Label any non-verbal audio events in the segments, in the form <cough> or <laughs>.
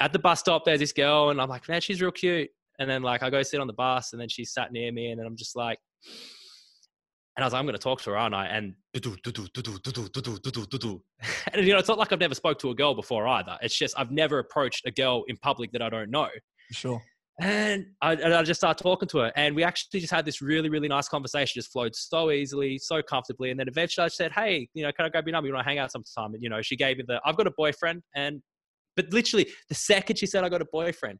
at the bus stop, there's this girl, and I'm like, man, she's real cute. And then like I go sit on the bus, and then she sat near me, and then I'm just like, and I was like, I'm going to talk to her, aren't I? And and you know, it's not like I've never spoke to a girl before either. It's just I've never approached a girl in public that I don't know. Sure. And I, and I just start talking to her, and we actually just had this really, really nice conversation. Just flowed so easily, so comfortably. And then eventually, I said, "Hey, you know, can I grab your number? You want to hang out sometime?" And you know, she gave me the, "I've got a boyfriend," and but literally the second she said, "I got a boyfriend,"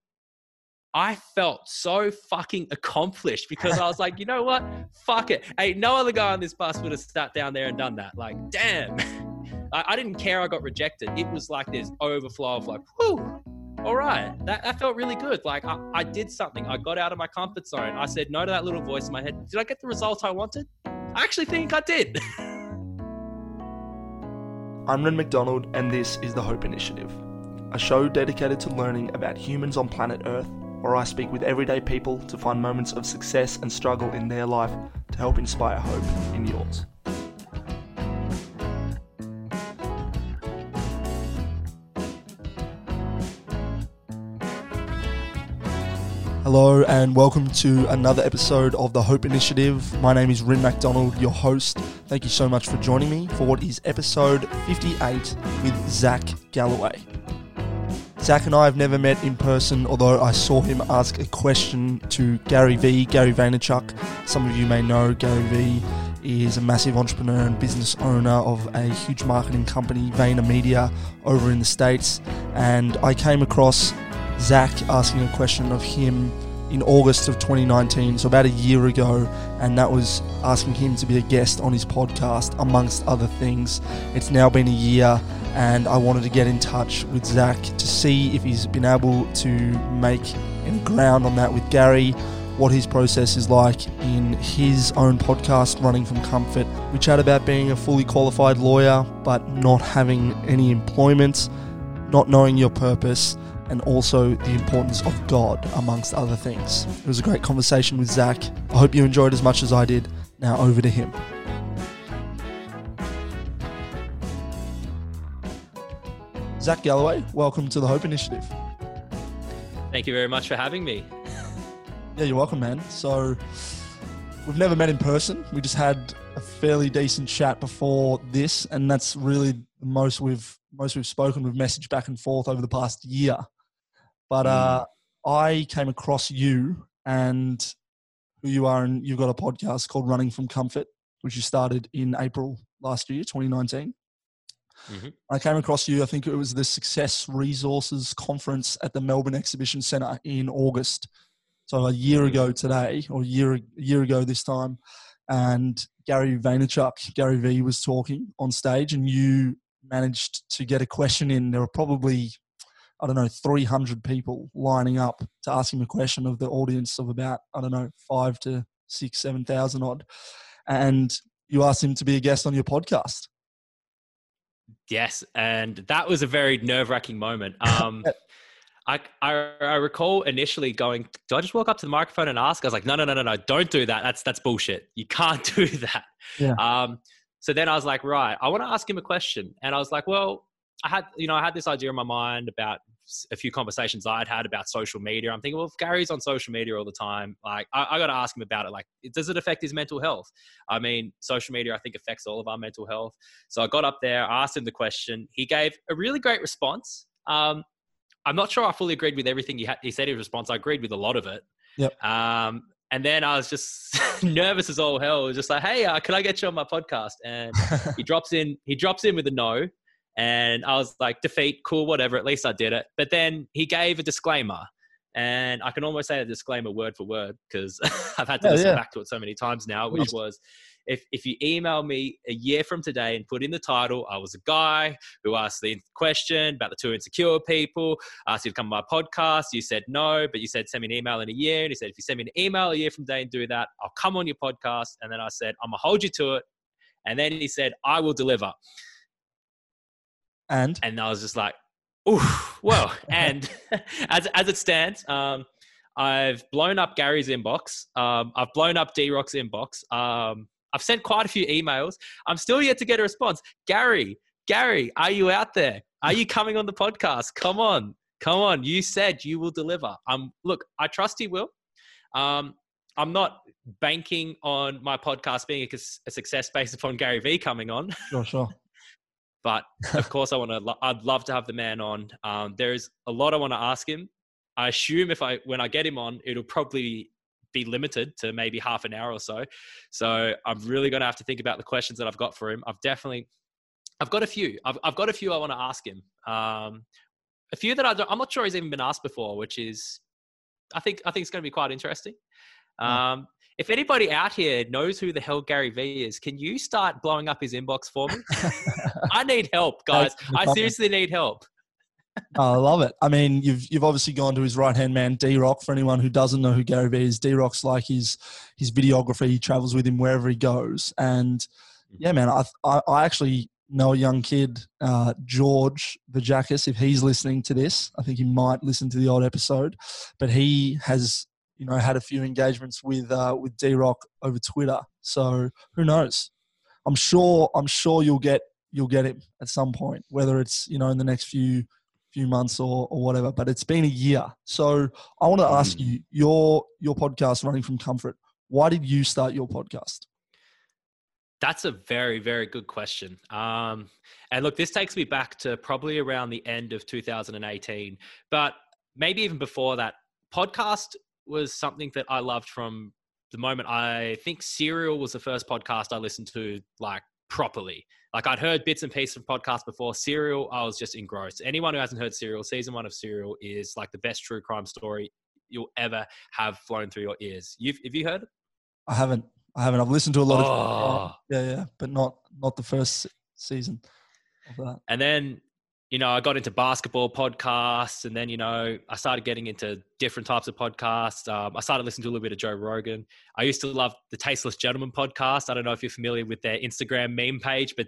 I felt so fucking accomplished because I was like, you know what? Fuck it. Hey, no other guy on this bus would have sat down there and done that. Like, damn. <laughs> I, I didn't care I got rejected. It was like this overflow of like, whew, all right. That, that felt really good. Like, I, I did something. I got out of my comfort zone. I said no to that little voice in my head. Did I get the result I wanted? I actually think I did. <laughs> I'm Ren McDonald, and this is the Hope Initiative, a show dedicated to learning about humans on planet Earth, where I speak with everyday people to find moments of success and struggle in their life to help inspire hope in yours. Hello and welcome to another episode of the Hope Initiative. My name is Rin MacDonald, your host. Thank you so much for joining me for what is episode 58 with Zac Galloway. Zac and I have never met in person, although I saw him ask a question to Gary Vee, Gary Vaynerchuk. Some of you may know Gary Vee is a massive entrepreneur and business owner of a huge marketing company, VaynerMedia, over in the States. And I came across Zac asking a question of him in August of 2019, so about a year ago, and that was asking him to be a guest on his podcast, amongst other things. It's now been a year, and I wanted to get in touch with Zac to see if he's been able to make any ground on that with Gary, what his process is like in his own podcast, Running from Comfort. We chat about being a fully qualified lawyer, but not having any employment, not knowing your purpose and also the importance of God, amongst other things. It was a great conversation with Zac. I hope you enjoyed as much as I did. Now over to him. Zac Galloway, welcome to the Hope Initiative. Thank you very much for having me. Yeah, you're welcome, man. So, we've never met in person. We just had a fairly decent chat before this, and that's really the most we've most we've spoken. We've messaged back and forth over the past year. But uh, I came across you and who you are, and you've got a podcast called Running from Comfort, which you started in April last year, 2019. Mm-hmm. I came across you, I think it was the Success Resources Conference at the Melbourne Exhibition Centre in August. So a year ago today, or a year, a year ago this time. And Gary Vaynerchuk, Gary Vee was talking on stage, and you managed to get a question in. There were probably I don't know, 300 people lining up to ask him a question of the audience of about, I don't know, five to six, 7,000 odd. And you asked him to be a guest on your podcast. Yes. And that was a very nerve wracking moment. <laughs> Um, I, I, I recall initially going, do I just walk up to the microphone and ask? I was like, no, no, no, no, no, don't do that. That's, that's bullshit. You can't <laughs> do that. Yeah. Um, so then I was like, right, I want to ask him a question. And I was like, well, I had, you know, I had this idea in my mind about a few conversations I'd had about social media. I'm thinking, well, if Gary's on social media all the time, like I, I got to ask him about it. Like, does it affect his mental health? I mean, social media, I think, affects all of our mental health. So I got up there, asked him the question. He gave a really great response. Um, I'm not sure I fully agreed with everything he, had, he said in response. I agreed with a lot of it. Yep. Um, and then I was just <laughs> nervous as all hell. It was just like, hey, uh, can I get you on my podcast? And <laughs> he drops in, he drops in with a no. And I was like, defeat, cool, whatever. At least I did it. But then he gave a disclaimer. And I can almost say the disclaimer word for word because <laughs> I've had to Yeah, listen yeah. back to it so many times now, which was if, if you email me a year from today and put in the title, I was a guy who asked the question about the two insecure people, asked you to come on my podcast. You said no, but you said send me an email in a year. And he said, if you send me an email a year from today and do that, I'll come on your podcast. And then I said, I'm going to hold you to it. And then he said, I will deliver. And And I was just like, ooh, well. <laughs> and <laughs> as, as it stands, um, I've blown up Gary's inbox. Um, I've blown up D Rock's inbox. Um, I've sent quite a few emails. I'm still yet to get a response. Gary, Gary, are you out there? Are you coming on the podcast? Come on. Come on, you said you will deliver. Um, look, I trust you will. Um, I'm not banking on my podcast being a, a success based upon Gary Vee coming on. Sure, sure. But of <laughs> course, I want to. I'd love to have the man on. Um, there is a lot I want to ask him. I assume if I when I get him on, it'll probably be limited to maybe half an hour or so. So I'm really going to have to think about the questions that I've got for him. I've definitely, I've got a few. I've, I've got a few I want to ask him. Um, a few that I don't, I'm not sure he's even been asked before, which is, I think, I think it's going to be quite interesting. Um, if anybody out here knows who the hell Gary Vee is, can you start blowing up his inbox for me? <laughs> I need help, guys. I seriously need help. oh, I love it. I mean, you've you've obviously gone to his right hand man, D Rock. For anyone who doesn't know who Gary Vee is, D Rock's like his his videographer. He travels with him wherever he goes. And mm-hmm. yeah, man, I I, I actually know a young kid, uh, George Vajakis. If he's listening to this, I think he might listen to the old episode. But he has you know had a few engagements with uh, with D Rock over Twitter. So who knows? I'm sure I'm sure you'll get you'll get him at some point, whether it's you know in the next few few months or, or whatever. But it's been a year, so I want to ask mm. you your your podcast running from comfort. Why did you start your podcast? That's a very, very good question. Um, and look, this takes me back to probably around the end of 2018, but maybe even before that. Podcast was something that I loved from the moment I think Serial was the first podcast I listened to like properly. Like I'd heard bits and pieces of podcasts before. Serial, I was just engrossed. Anyone who hasn't heard Serial, season one of Serial is like the best true crime story you'll ever have flown through your ears. You've have you heard it? I haven't. I haven't. I've listened to a lot oh. of yeah, yeah, but not not the first season of that. And then you know, I got into basketball podcasts and then, you know, I started getting into different types of podcasts. Um, I started listening to a little bit of Joe Rogan. I used to love the Tasteless Gentlemen podcast. I don't know if you're familiar with their Instagram meme page, but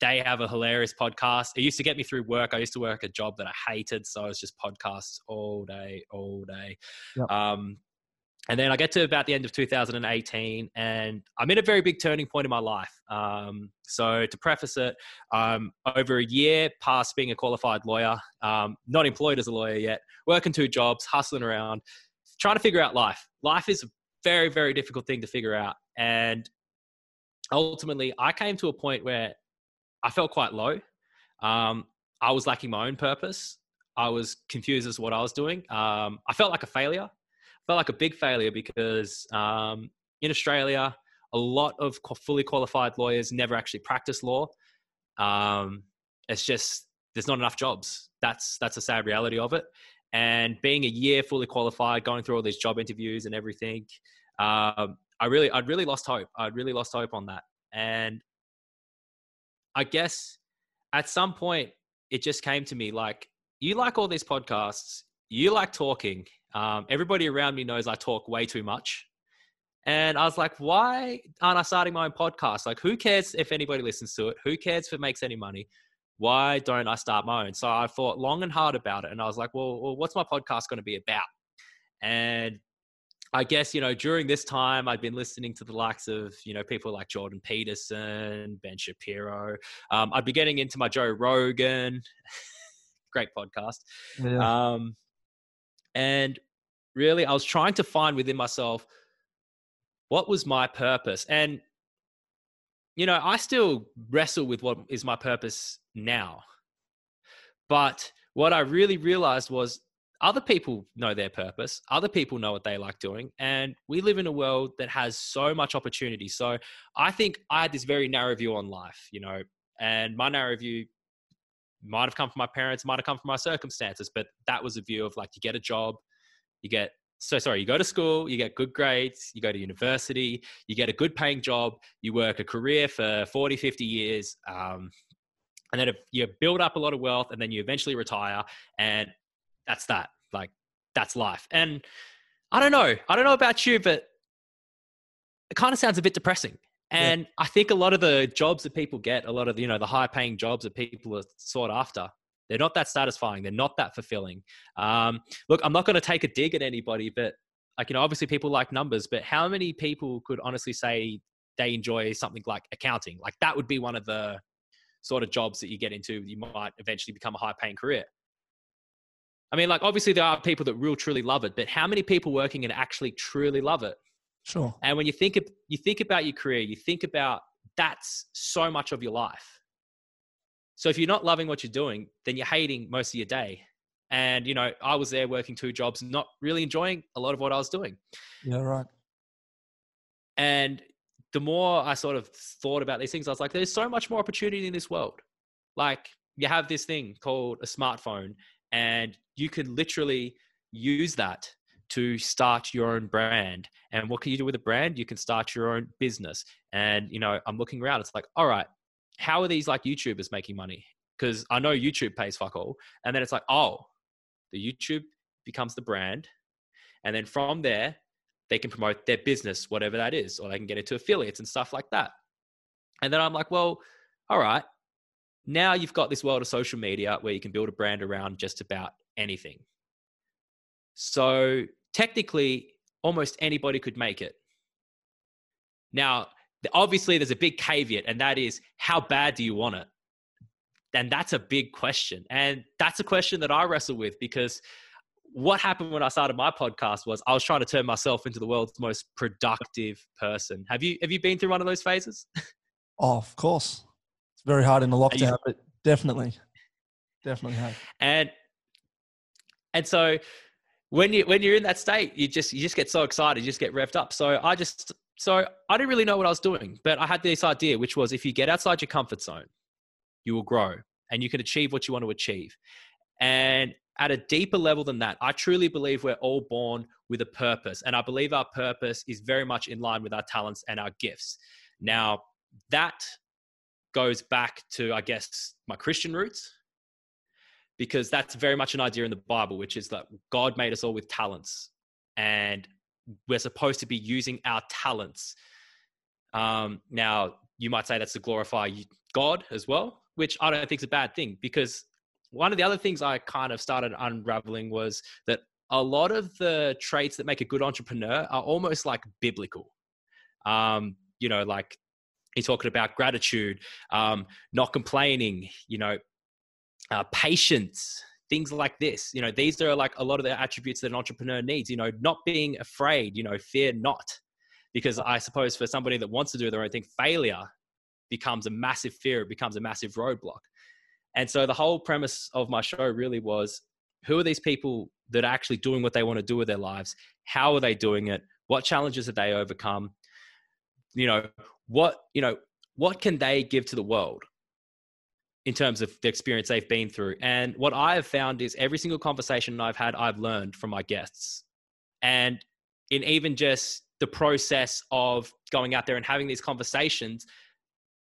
they have a hilarious podcast. It used to get me through work. I used to work a job that I hated. So it was just podcasts all day, all day. Yep. Um, and then I get to about the end of 2018, and I'm in a very big turning point in my life. Um, so, to preface it, I'm over a year past being a qualified lawyer, um, not employed as a lawyer yet, working two jobs, hustling around, trying to figure out life. Life is a very, very difficult thing to figure out. And ultimately, I came to a point where I felt quite low. Um, I was lacking my own purpose. I was confused as to what I was doing. Um, I felt like a failure felt like a big failure because um, in Australia, a lot of fully qualified lawyers never actually practice law. Um, it's just there's not enough jobs. That's that's a sad reality of it. And being a year fully qualified, going through all these job interviews and everything, um, I really, I'd really lost hope. I'd really lost hope on that. And I guess at some point, it just came to me like, you like all these podcasts, you like talking, um, everybody around me knows I talk way too much. And I was like, why aren't I starting my own podcast? Like, who cares if anybody listens to it? Who cares if it makes any money? Why don't I start my own? So I thought long and hard about it. And I was like, well, well what's my podcast going to be about? And I guess, you know, during this time, I'd been listening to the likes of, you know, people like Jordan Peterson, Ben Shapiro. Um, I'd be getting into my Joe Rogan. <laughs> Great podcast. Yeah. Um, and really, I was trying to find within myself what was my purpose. And, you know, I still wrestle with what is my purpose now. But what I really realized was other people know their purpose, other people know what they like doing, and we live in a world that has so much opportunity. So I think I had this very narrow view on life, you know, and my narrow view might have come from my parents, might have come from my circumstances, but that was a view of like you get a job, you get so sorry, you go to school, you get good grades, you go to university, you get a good paying job, you work a career for 40, 50 years, um, and then you build up a lot of wealth and then you eventually retire and that's that. Like that's life. And I don't know, I don't know about you, but it kind of sounds a bit depressing. And yeah. I think a lot of the jobs that people get, a lot of you know the high paying jobs that people are sought after, they're not that satisfying. They're not that fulfilling. Um, look, I'm not going to take a dig at anybody, but like you know, obviously people like numbers, but how many people could honestly say they enjoy something like accounting? Like that would be one of the sort of jobs that you get into. You might eventually become a high paying career. I mean, like obviously there are people that real truly love it, but how many people working and actually truly love it? Sure. And when you think of, you think about your career, you think about that's so much of your life. So if you're not loving what you're doing, then you're hating most of your day. And you know, I was there working two jobs, not really enjoying a lot of what I was doing. Yeah, right. And the more I sort of thought about these things, I was like, there's so much more opportunity in this world. Like you have this thing called a smartphone, and you can literally use that to start your own brand. And what can you do with a brand? You can start your own business. And you know, I'm looking around. It's like, all right, how are these like YouTubers making money? Because I know YouTube pays fuck all. And then it's like, oh, the YouTube becomes the brand. And then from there, they can promote their business, whatever that is, or they can get into affiliates and stuff like that. And then I'm like, well, all right, now you've got this world of social media where you can build a brand around just about anything. So technically, almost anybody could make it. Now, obviously, there's a big caveat, and that is how bad do you want it? And that's a big question. And that's a question that I wrestle with because what happened when I started my podcast was I was trying to turn myself into the world's most productive person. Have you have you been through one of those phases? <laughs> Oh, of course. It's very hard in the lockdown, you, but definitely, definitely have. And and so when you when you're in that state, you just you just get so excited, you just get revved up. So I just so I didn't really know what I was doing, but I had this idea, which was if you get outside your comfort zone, you will grow and you can achieve what you want to achieve. And at a deeper level than that, I truly believe we're all born with a purpose. And I believe our purpose is very much in line with our talents and our gifts. Now, that goes back to, I guess, my Christian roots, because that's very much an idea in the Bible, which is that God made us all with talents. And we're supposed to be using our talents. Um, now, you might say that's to glorify God as well, which I don't think is a bad thing because one of the other things I kind of started unraveling was that a lot of the traits that make a good entrepreneur are almost like biblical. Um, you know, like he's talking about gratitude, um, not complaining, you know, uh, patience, things like this. You know, these are like a lot of the attributes that an entrepreneur needs. You know, not being afraid. You know, fear not, because I suppose for somebody that wants to do their own thing, failure becomes a massive fear. It becomes a massive roadblock. And so the whole premise of my show really was who are these people that are actually doing what they want to do with their lives? How are they doing it? What challenges have they overcome? You know, what, you know, what can they give to the world in terms of the experience they've been through? And what I have found is every single conversation I've had, I've learned from my guests. And in even just the process of going out there and having these conversations,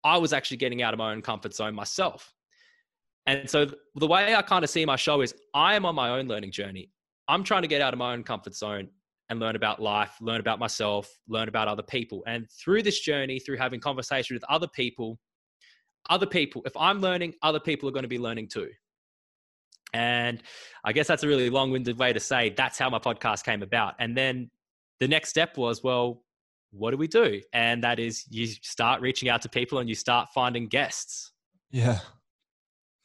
I was actually getting out of my own comfort zone myself. And so the way I kind of see my show is I am on my own learning journey. I'm trying to get out of my own comfort zone and learn about life, learn about myself, learn about other people. And through this journey, through having conversations with other people, other people, if I'm learning, other people are going to be learning too. And I guess that's a really long winded way to say that's how my podcast came about. And then the next step was, well, what do we do? And that is you start reaching out to people and you start finding guests. Yeah.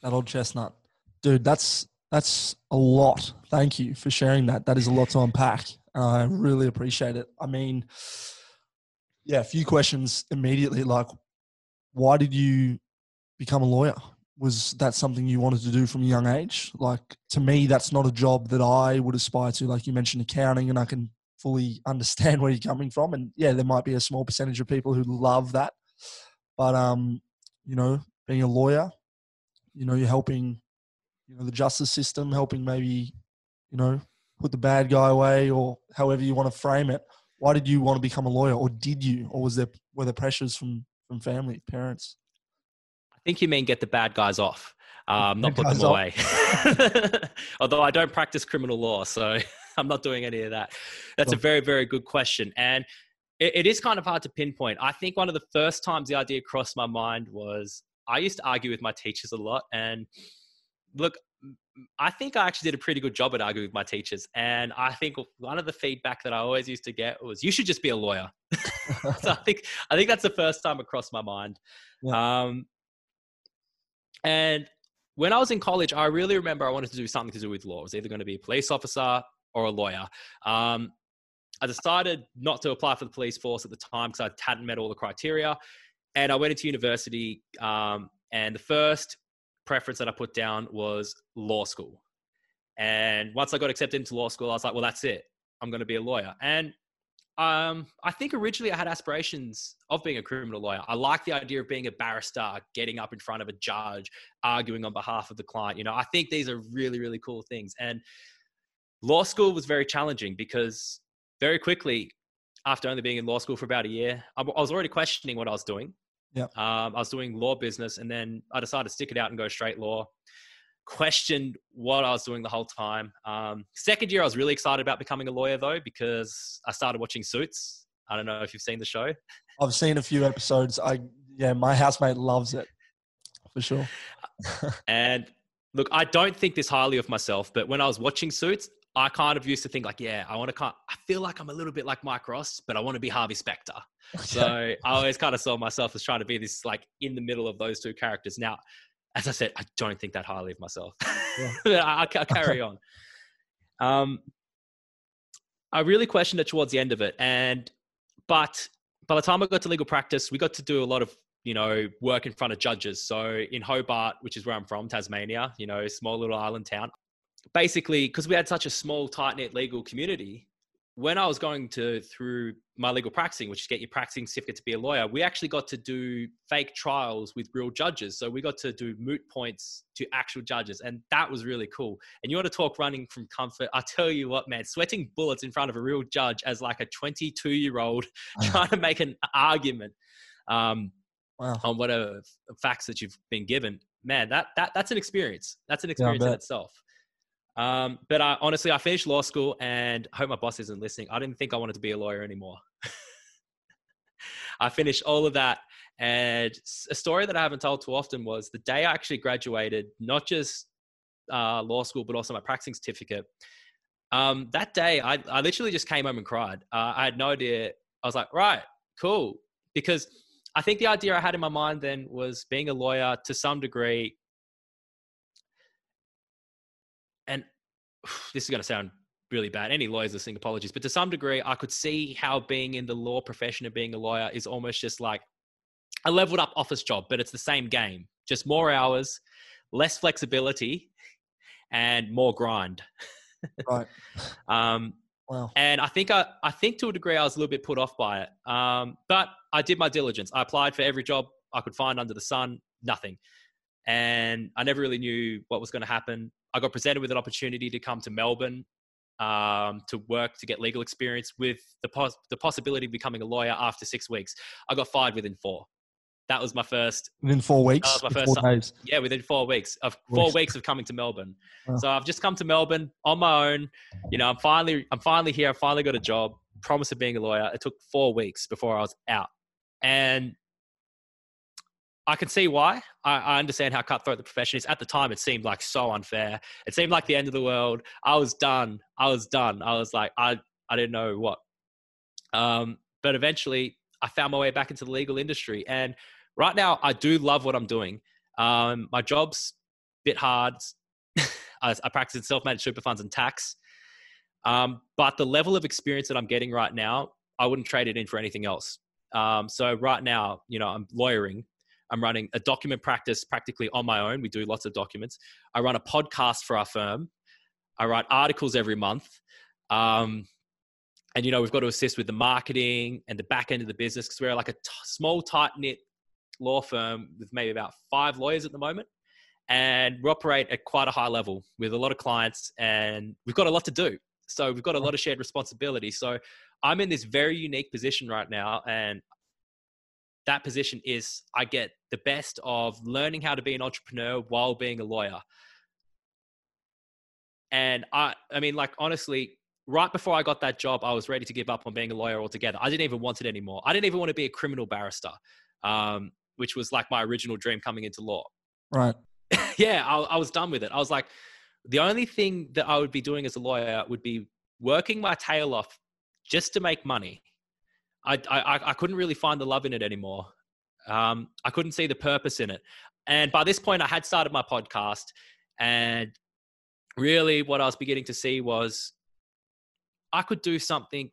That old chestnut, dude. That's that's a lot. Thank you for sharing that. That is a lot to unpack. I really appreciate it. I mean, yeah, a few questions immediately. Like, why did you become a lawyer? Was that something you wanted to do from a young age? Like, to me, that's not a job that I would aspire to. Like you mentioned, accounting, and I can fully <laughs> understand where you're coming from. And yeah, there might be a small percentage of people who love that, but um, you know, being a lawyer, you know, you're helping, you know, the justice system, helping maybe, you know, put the bad guy away or however you want to frame it. Why did you want to become a lawyer, or did you, or was there were there pressures from from family, parents? I think you mean get the bad guys off, um, not put them away. <laughs> Although I don't practice criminal law, so <laughs> I'm not doing any of that. That's a very very good question, and it, it is kind of hard to pinpoint. I think one of the first times the idea crossed my mind was I used to argue with my teachers a lot. And look, I think I actually did a pretty good job at arguing with my teachers. And I think one of the feedback that I always used to get was, "You should just be a lawyer." <laughs> so I think I think that's the first time it crossed my mind. Yeah. Um, and when I was in college, I really remember I wanted to do something to do with law. I was either going to be a police officer or a lawyer. Um, I decided not to apply for the police force at the time because I hadn't met all the criteria. And I went into university, um, and the first preference that I put down was law school. And once I got accepted into law school, I was like, well, that's it. I'm going to be a lawyer. And um, I think originally I had aspirations of being a criminal lawyer. I like the idea of being a barrister, getting up in front of a judge, arguing on behalf of the client. You know, I think these are really, really cool things. And law school was very challenging because very quickly, after only being in law school for about a year, I was already questioning what I was doing. Yeah. Um, I was doing law business, and then I decided to stick it out and go straight law questioned what I was doing the whole time. Um, second year, I was really excited about becoming a lawyer though, because I started watching Suits. I don't know if you've seen the show. <laughs> I've seen a few episodes. I yeah, my housemate loves it for sure. <laughs> and look, I don't think this highly of myself, but when I was watching Suits, I kind of used to think like, yeah, I want to. I feel like I'm a little bit like Mike Ross, but I want to be Harvey Specter. <laughs> So I always kind of saw myself as trying to be this like in the middle of those two characters. Now, as I said, I don't think that highly of myself. Yeah. <laughs> I, I, carry <laughs> on. Um, I really questioned it towards the end of it, and but by the time I got to legal practice, we got to do a lot of you know work in front of judges. So in Hobart, which is where I'm from, Tasmania, you know, small little island town. Basically, because we had such a small, tight knit legal community, when I was going to through my legal practicing, which is get your practicing certificate to be a lawyer, we actually got to do fake trials with real judges. So we got to do moot points to actual judges, and that was really cool. And you want to talk running from comfort? I tell you what, man, sweating bullets in front of a real judge as like a 22 <laughs> year old trying to make an argument um, wow. on whatever facts that you've been given, man, that that that's an experience. That's an experience yeah, in itself. Um, but I, honestly, I finished law school and I hope my boss isn't listening. I didn't think I wanted to be a lawyer anymore. <laughs> I finished all of that. And a story that I haven't told too often was the day I actually graduated, not just uh, law school, but also my practicing certificate. Um, that day, I, I literally just came home and cried. Uh, I had no idea. I was like, right, cool. Because I think the idea I had in my mind then was being a lawyer to some degree and <sighs> this is going to sound really bad. Any lawyers listening, apologies. But to some degree, I could see how being in the law profession and being a lawyer is almost just like a leveled up office job, but it's the same game, just more hours, less flexibility, and more grind. Right. <laughs> um, wow. And I think I, I think to a degree I was a little bit put off by it. Um, but I did my diligence. I applied for every job I could find under the sun. Nothing. And I never really knew what was going to happen. I got presented with an opportunity to come to Melbourne um, to work to get legal experience with the, pos- the possibility of becoming a lawyer after six weeks. I got fired within four. That was my first. Within four weeks. That was my first. Days. Yeah, within four weeks of four weeks of coming to Melbourne. So I've just come to Melbourne on my own. You know, I'm finally, I'm finally here. I finally got a job. Promise of being a lawyer. It took four weeks before I was out, and I can see why. I, I, understand how cutthroat the profession is. At the time, it seemed like so unfair. It seemed like the end of the world. I was done. I was done. I was like, I, I didn't know what. Um, but eventually, I found my way back into the legal industry. And right now, I do love what I'm doing. Um, my job's a bit hard. <laughs> I, I, practice in self-managed super funds and tax. Um, but the level of experience that I'm getting right now, I wouldn't trade it in for anything else. Um, so right now, you know, I'm lawyering I'm running a document practice practically on my own. We do lots of documents. I run a podcast for our firm. I write articles every month. Um, and, you know, we've got to assist with the marketing and the back end of the business because we're like a t- small, tight knit law firm with maybe about five lawyers at the moment. And we operate at quite a high level with a lot of clients and we've got a lot to do. So we've got a lot of shared responsibility. So I'm in this very unique position right now and that position is I get the best of learning how to be an entrepreneur while being a lawyer. And I, I mean, like honestly, right before I got that job, I was ready to give up on being a lawyer altogether. I didn't even want it anymore. I didn't even want to be a criminal barrister, um, which was like my original dream coming into law. Right. <laughs> yeah, I, I was done with it. I was like, the only thing that I would be doing as a lawyer would be working my tail off just to make money I, I, I couldn't really find the love in it anymore. Um, I couldn't see the purpose in it. And by this point, I had started my podcast. And really, what I was beginning to see was I could do something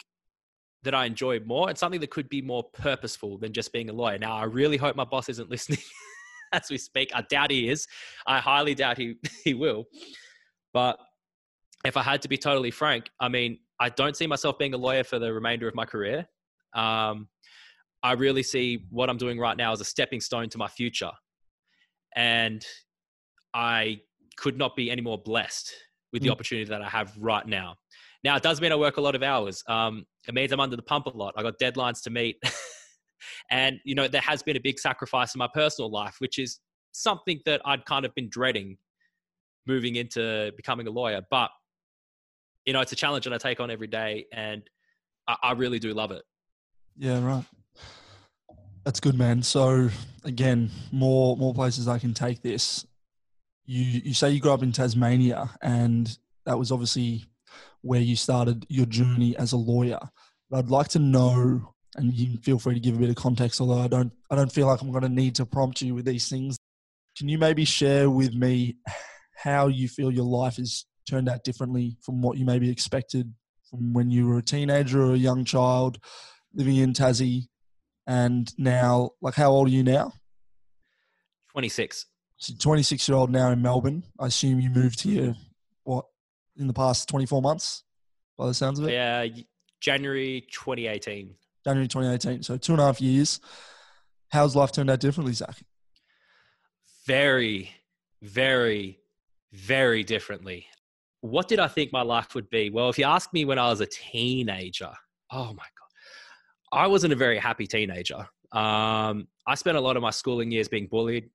that I enjoyed more and something that could be more purposeful than just being a lawyer. Now, I really hope my boss isn't <laughs> listening as we speak. I doubt he is. I highly doubt he, <laughs> he will. But if I had to be totally frank, I mean, I don't see myself being a lawyer for the remainder of my career. Um, I really see what I'm doing right now as a stepping stone to my future. And I could not be any more blessed with the mm. opportunity that I have right now. Now, it does mean I work a lot of hours. Um, it means I'm under the pump a lot. I got deadlines to meet. <laughs> and, you know, there has been a big sacrifice in my personal life, which is something that I'd kind of been dreading moving into becoming a lawyer. But, you know, it's a challenge that I take on every day. And I, I really do love it. Yeah, right. That's good, man. So again, more more places I can take this. You you say you grew up in Tasmania, and that was obviously where you started your journey as a lawyer. But I'd like to know, and you feel free to give a bit of context, although I don't I don't feel like I'm going to need to prompt you with these things. Can you maybe share with me how you feel your life has turned out differently from what you maybe expected from when you were a teenager or a young child living in Tassie and now like how old are you now? 26 so 26 year old now in melbourne. I assume you moved here what in the past 24 months by the sounds of it? Yeah january 2018 january 2018 so two and a half years. How's life turned out differently zac? Very very very differently. What did i think my life would be? Well if you ask me when i was a teenager oh my I wasn't a very happy teenager. Um, I spent a lot of my schooling years being bullied,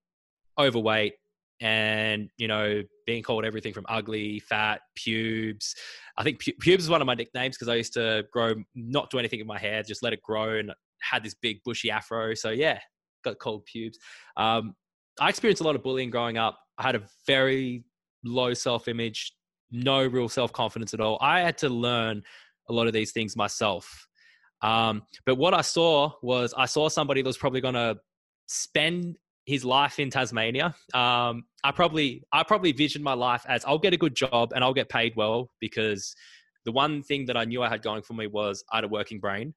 overweight, and you know being called everything from ugly, fat, pubes. I think pu- pubes is one of my nicknames because I used to grow, not do anything in my hair, just let it grow, and had this big bushy afro. So yeah, got called pubes. Um, I experienced a lot of bullying growing up. I had a very low self image, no real self confidence at all. I had to learn a lot of these things myself. Um, but what I saw was I saw somebody that was probably going to spend his life in Tasmania. Um, I probably I probably visioned my life as I'll get a good job and I'll get paid well because the one thing that I knew I had going for me was I had a working brain.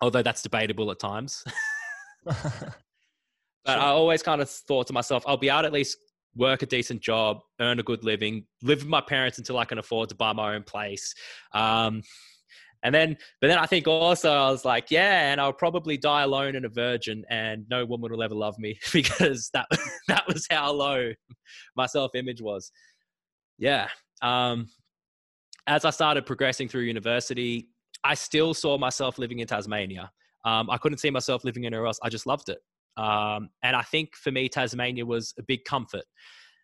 Although that's debatable at times. <laughs> <laughs> but sure. I always kind of thought to myself, I'll be able to at least work a decent job, earn a good living, live with my parents until I can afford to buy my own place. Um, and then, but then I think also I was like, yeah, and I'll probably die alone and a virgin, and no woman will ever love me <laughs> because that <laughs> that was how low my self image was. Yeah. Um, as I started progressing through university, I still saw myself living in Tasmania. Um, I couldn't see myself living anywhere else. I just loved it. Um, and I think for me, Tasmania was a big comfort.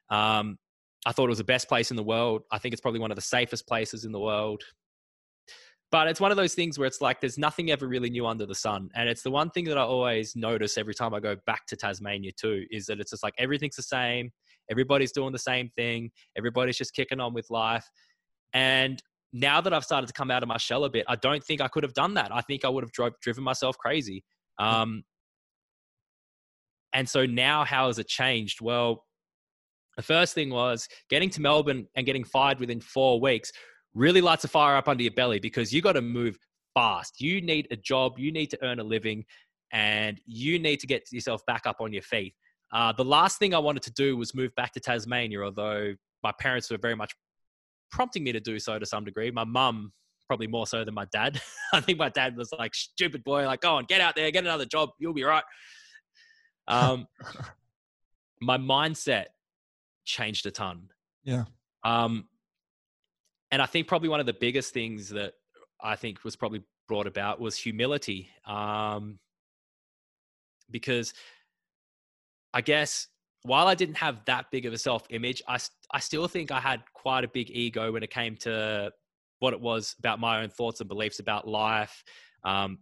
Um, I thought it was the best place in the world. I think it's probably one of the safest places in the world. But it's one of those things where it's like there's nothing ever really new under the sun. And it's the one thing that I always notice every time I go back to Tasmania too, is that it's just like everything's the same. Everybody's doing the same thing. Everybody's just kicking on with life. And now that I've started to come out of my shell a bit, I don't think I could have done that. I think I would have drove, driven myself crazy. Um, and so now, how has it changed? Well, the first thing was getting to Melbourne and getting fired within four weeks really lights a fire up under your belly because you got to move fast. You need a job, you need to earn a living, and you need to get yourself back up on your feet. Uh, the last thing I wanted to do was move back to Tasmania, although my parents were very much prompting me to do so to some degree. My mum, probably more so than my dad. <laughs> I think my dad was like, stupid boy, like, go on, get out there, get another job, you'll be right. <laughs> Um, my mindset changed a ton. Yeah. Um, and I think probably one of the biggest things that I think was probably brought about was humility. Um, because I guess while I didn't have that big of a self image, I, I still think I had quite a big ego when it came to what it was about my own thoughts and beliefs about life, um,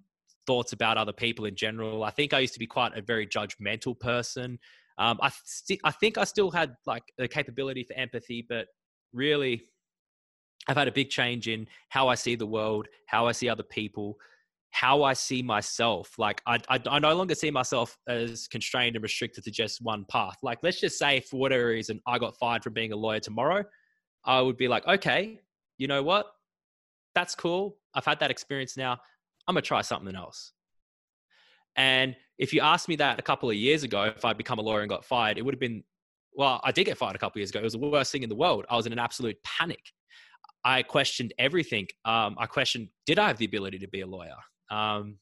thoughts about other people in general. I think I used to be quite a very judgmental person. Um, I, st- I think I still had like the capability for empathy, but really I've had a big change in how I see the world, how I see other people. how I see myself. Like I, I, I no longer see myself as constrained and restricted to just one path. Like let's just say for whatever reason I got fired from being a lawyer tomorrow, I would be like, okay, you know what? That's cool. I've had that experience now. I'm gonna try something else. And if you asked me that a couple of years ago, if I'd become a lawyer and got fired, it would have been, well, I did get fired a couple of years ago. It was the worst thing in the world. I was in an absolute panic. I questioned everything. Um, I questioned, did I have the ability to be a lawyer? Um,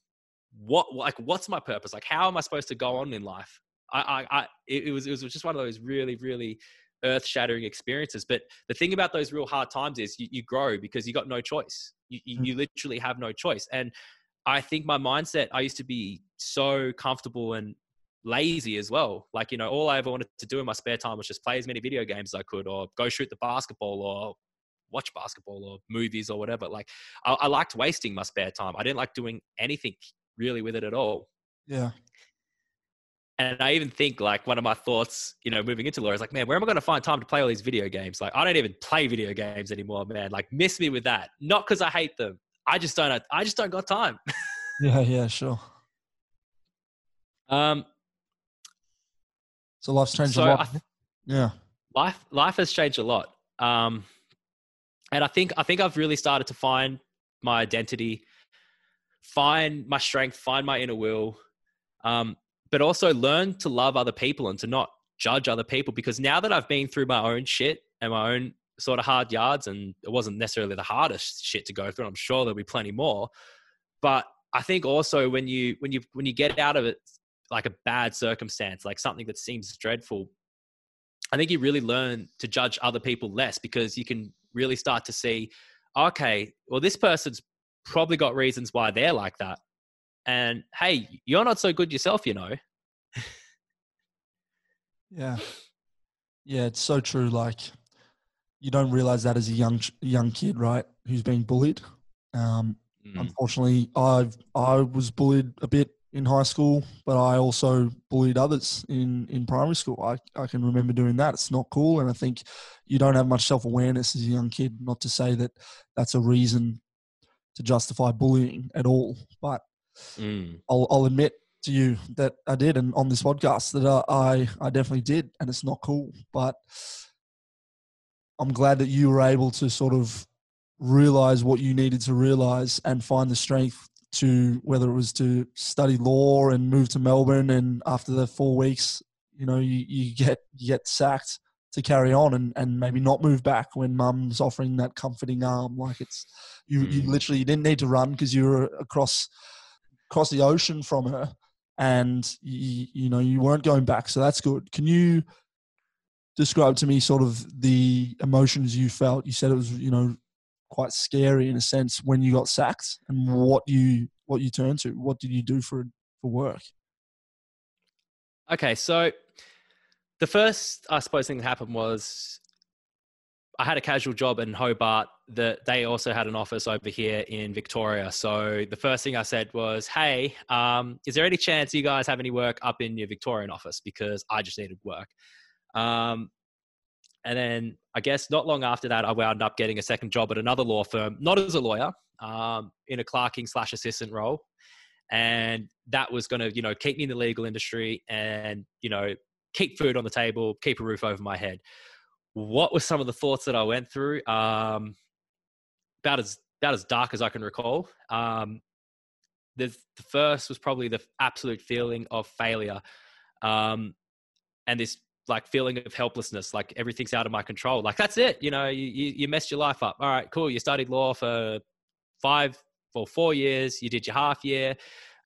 what, like, what's my purpose? Like, how am I supposed to go on in life? I, I, I it, was, it was just one of those really, really earth shattering experiences. But the thing about those real hard times is you, you grow because you got no choice. You, you, hmm. you literally have no choice. And I think my mindset, I used to be so comfortable and lazy as well. Like, you know, all I ever wanted to do in my spare time was just play as many video games as I could or go shoot the basketball or watch basketball or movies or whatever. Like, I, I liked wasting my spare time. I didn't like doing anything really with it at all. Yeah. And I even think like one of my thoughts, you know, moving into law is like, man, where am I going to find time to play all these video games? Like, I don't even play video games anymore, man. Like, miss me with that. Not because I hate them. I just don't. I just don't got time. yeah. Yeah. Sure. Um. So life's changed so a lot. Th- yeah. Life life has changed a lot. Um, and I think I think I've really started to find my identity, find my strength, find my inner will. Um, but also learn to love other people and to not judge other people because now that I've been through my own shit and my own sort of hard yards and it wasn't necessarily the hardest shit to go through I'm sure there'll be plenty more but I think also when you when you when you get out of it like a bad circumstance like something that seems dreadful I think you really learn to judge other people less because you can really start to see okay well this person's probably got reasons why they're like that and hey, you're not so good yourself, you know. yeah, yeah, it's so true. Like, you don't realize that as a young young kid, right? Who's being bullied. Um, mm. Unfortunately, I've I was bullied a bit in high school, but I also bullied others in, in primary school. I, I can remember doing that. It's not cool. And I think you don't have much self awareness as a young kid, not to say that that's a reason to justify bullying at all. But Mm. I'll, I'll admit to you that I did, and on this podcast that I I definitely did, and it's not cool. But I'm glad that you were able to sort of realize what you needed to realize and find the strength to whether it was to study law and move to Melbourne, and after the four weeks, you know, you, you get you get sacked to carry on and, and maybe not move back when mum's offering that comforting arm. Like it's you, mm. you literally you didn't need to run because you were across across the ocean from her, and you, you know you weren't going back. So that's good. Can you describe to me sort of the emotions you felt? You said it was you know quite scary in a sense when you got sacked, and what you what you turned to. What did you do for for work? Okay, so the first, I suppose, thing that happened was I had a casual job in Hobart that they also had an office over here in Victoria. So the first thing I said was, "Hey, um, is there any chance you guys have any work up in your Victorian office? Because I just needed work." Um, and then I guess not long after that, I wound up getting a second job at another law firm, not as a lawyer, um, in a clerking slash assistant role, and that was going to, you know, keep me in the legal industry and you know keep food on the table, keep a roof over my head what were some of the thoughts that I went through? Um, about as about as dark as I can recall. Um, the, the first was probably the absolute feeling of failure, um, and this like feeling of helplessness, like everything's out of my control. Like that's it, you know, you, you, you messed your life up. All right, cool. You studied law for five for four years. You did your half year.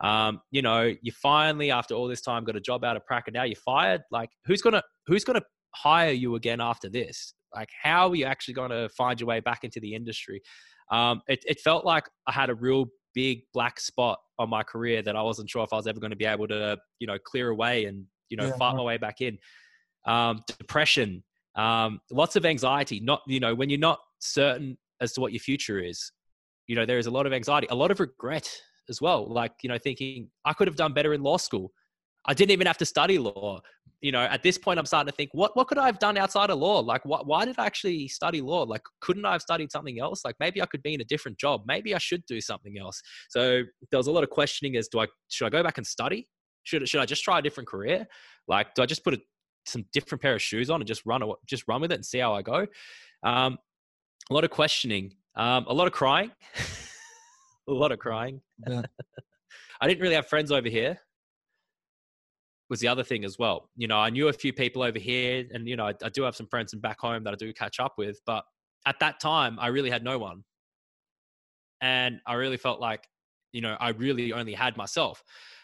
Um, you know, you finally, after all this time, got a job out of prac, and now you're fired. Like, who's gonna who's gonna hire you again after this? Like, how are you actually going to find your way back into the industry? Um, it, it felt like I had a real big black spot on my career that I wasn't sure if I was ever going to be able to, you know, clear away and, you know, yeah, fight my way back in. Um, depression, um, lots of anxiety, not, you know, when you're not certain as to what your future is, you know, there is a lot of anxiety, a lot of regret as well. Like, you know, thinking I could have done better in law school. I didn't even have to study law. You know, at this point, I'm starting to think, what what could I have done outside of law? Like, what, why did I actually study law? Like, couldn't I have studied something else? Like, maybe I could be in a different job. Maybe I should do something else. So there was a lot of questioning as, do I should I go back and study? Should should I just try a different career? Like, do I just put a, some different pair of shoes on and just run just run with it and see how I go? Um, a lot of questioning, um, a lot of crying, <laughs> a lot of crying. Yeah. <laughs> I didn't really have friends over here was the other thing as well. You know, I knew a few people over here, and you know, I, I do have some friends back home that I do catch up with. But at that time, I really had no one, and I really felt like, you know, I really only had myself.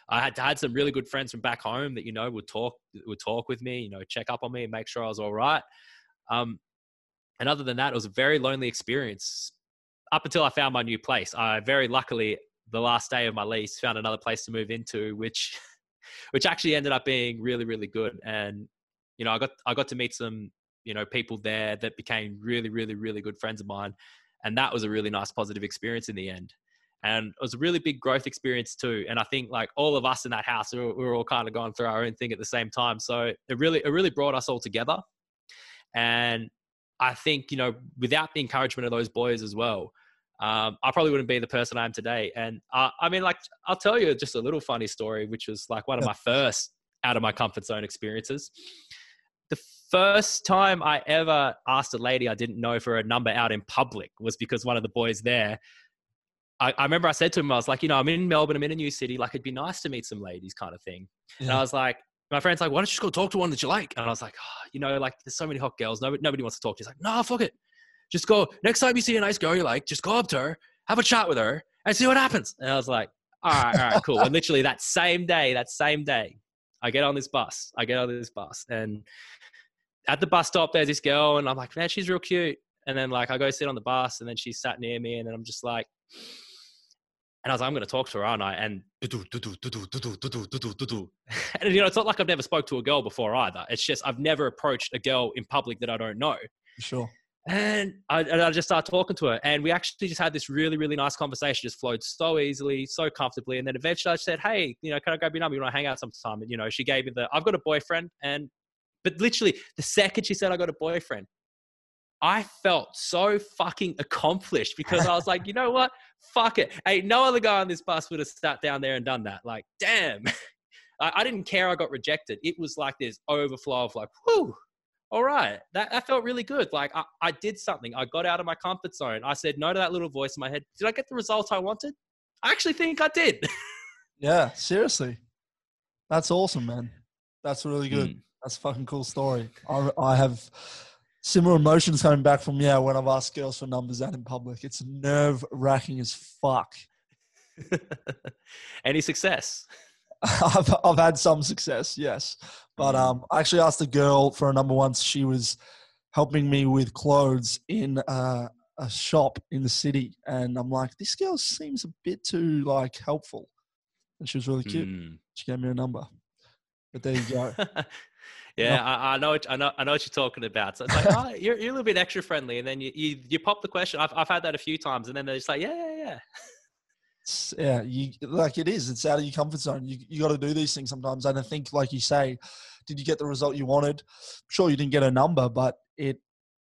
I had had some really good friends from back home that you know would talk would talk with me, you know, check up on me and make sure I was all right. Um, and other than that, it was a very lonely experience up until I found my new place. I very luckily the last day of my lease found another place to move into, which <laughs> which actually ended up being really really good. And you know, I got I got to meet some you know people there that became really really really good friends of mine, and that was a really nice positive experience in the end. And it was a really big growth experience too. And I think like all of us in that house, we were, we were all kind of going through our own thing at the same time. So it really it really brought us all together. And I think you know without the encouragement of those boys as well, um, I probably wouldn't be the person I am today. And uh, I mean, like, I'll tell you just a little funny story, which was like one of my first out of my comfort zone experiences. The first time I ever asked a lady I didn't know for a number out in public was because one of the boys there. I, I remember I said to him, I was like, you know, I'm in Melbourne, I'm in a new city. Like, it'd be nice to meet some ladies, kind of thing. Yeah. And I was like, my friend's like, why don't you just go talk to one that you like? And I was like, oh, you know, like, there's so many hot girls. Nobody, nobody wants to talk to. He's like, no, fuck it. Just go next time you see a nice girl you like, just go up to her, have a chat with her, and see what happens. And I was like, all right, all right, cool. and literally that same day, that same day, I get on this bus. I get on this bus, and at the bus stop, there's this girl, and I'm like, man, she's real cute. And then like I go sit on the bus, and then she sat near me, and then I'm just like, and I was like, I'm going to talk to her, aren't I? And do-do, do-do, do-do, and you know, it's not like I've never spoke to a girl before either. It's just I've never approached a girl in public that I don't know. Sure. And I, and I just started talking to her, and we actually just had this really, really nice conversation. Just flowed so easily, so comfortably. And then eventually, I said, "Hey, you know, can I grab your number? You want to hang out sometime?" And you know, she gave me the, "I've got a boyfriend," and but literally the second she said I got a boyfriend, I felt so fucking accomplished because I was like, you know what? Fuck it. Hey, no other guy on this bus would have sat down there and done that. Like, damn. <laughs> I, I didn't care I got rejected. It was like this overflow of like, whoo, all right, that, that felt really good. Like I, I did something. I got out of my comfort zone. I said no to that little voice in my head. Did I get the result I wanted? I actually think I did. <laughs> yeah, seriously. That's awesome, man. That's really good. Mm. That's a fucking cool story. I, I have similar emotions coming back from yeah when I've asked girls for numbers out in public. It's nerve wracking as fuck. <laughs> Any success? <laughs> I've I've had some success, yes, but mm. um, I actually asked a girl for a number once. She was helping me with clothes in uh, a shop in the city, and I'm like, this girl seems a bit too like helpful, and she was really cute. Mm. She gave me a number, but there you go. <laughs> yeah, I, I, know, what, I know, I know what you're talking about. So it's like, oh, you're, you're a little bit extra friendly, and then you, you you pop the question. I've I've had that a few times, and then they're just like, yeah, yeah, yeah yeah, you like it is. It's out of your comfort zone. You you got to do these things sometimes. And I think, like you say, did you get the result you wanted? Sure, you didn't get a number, but it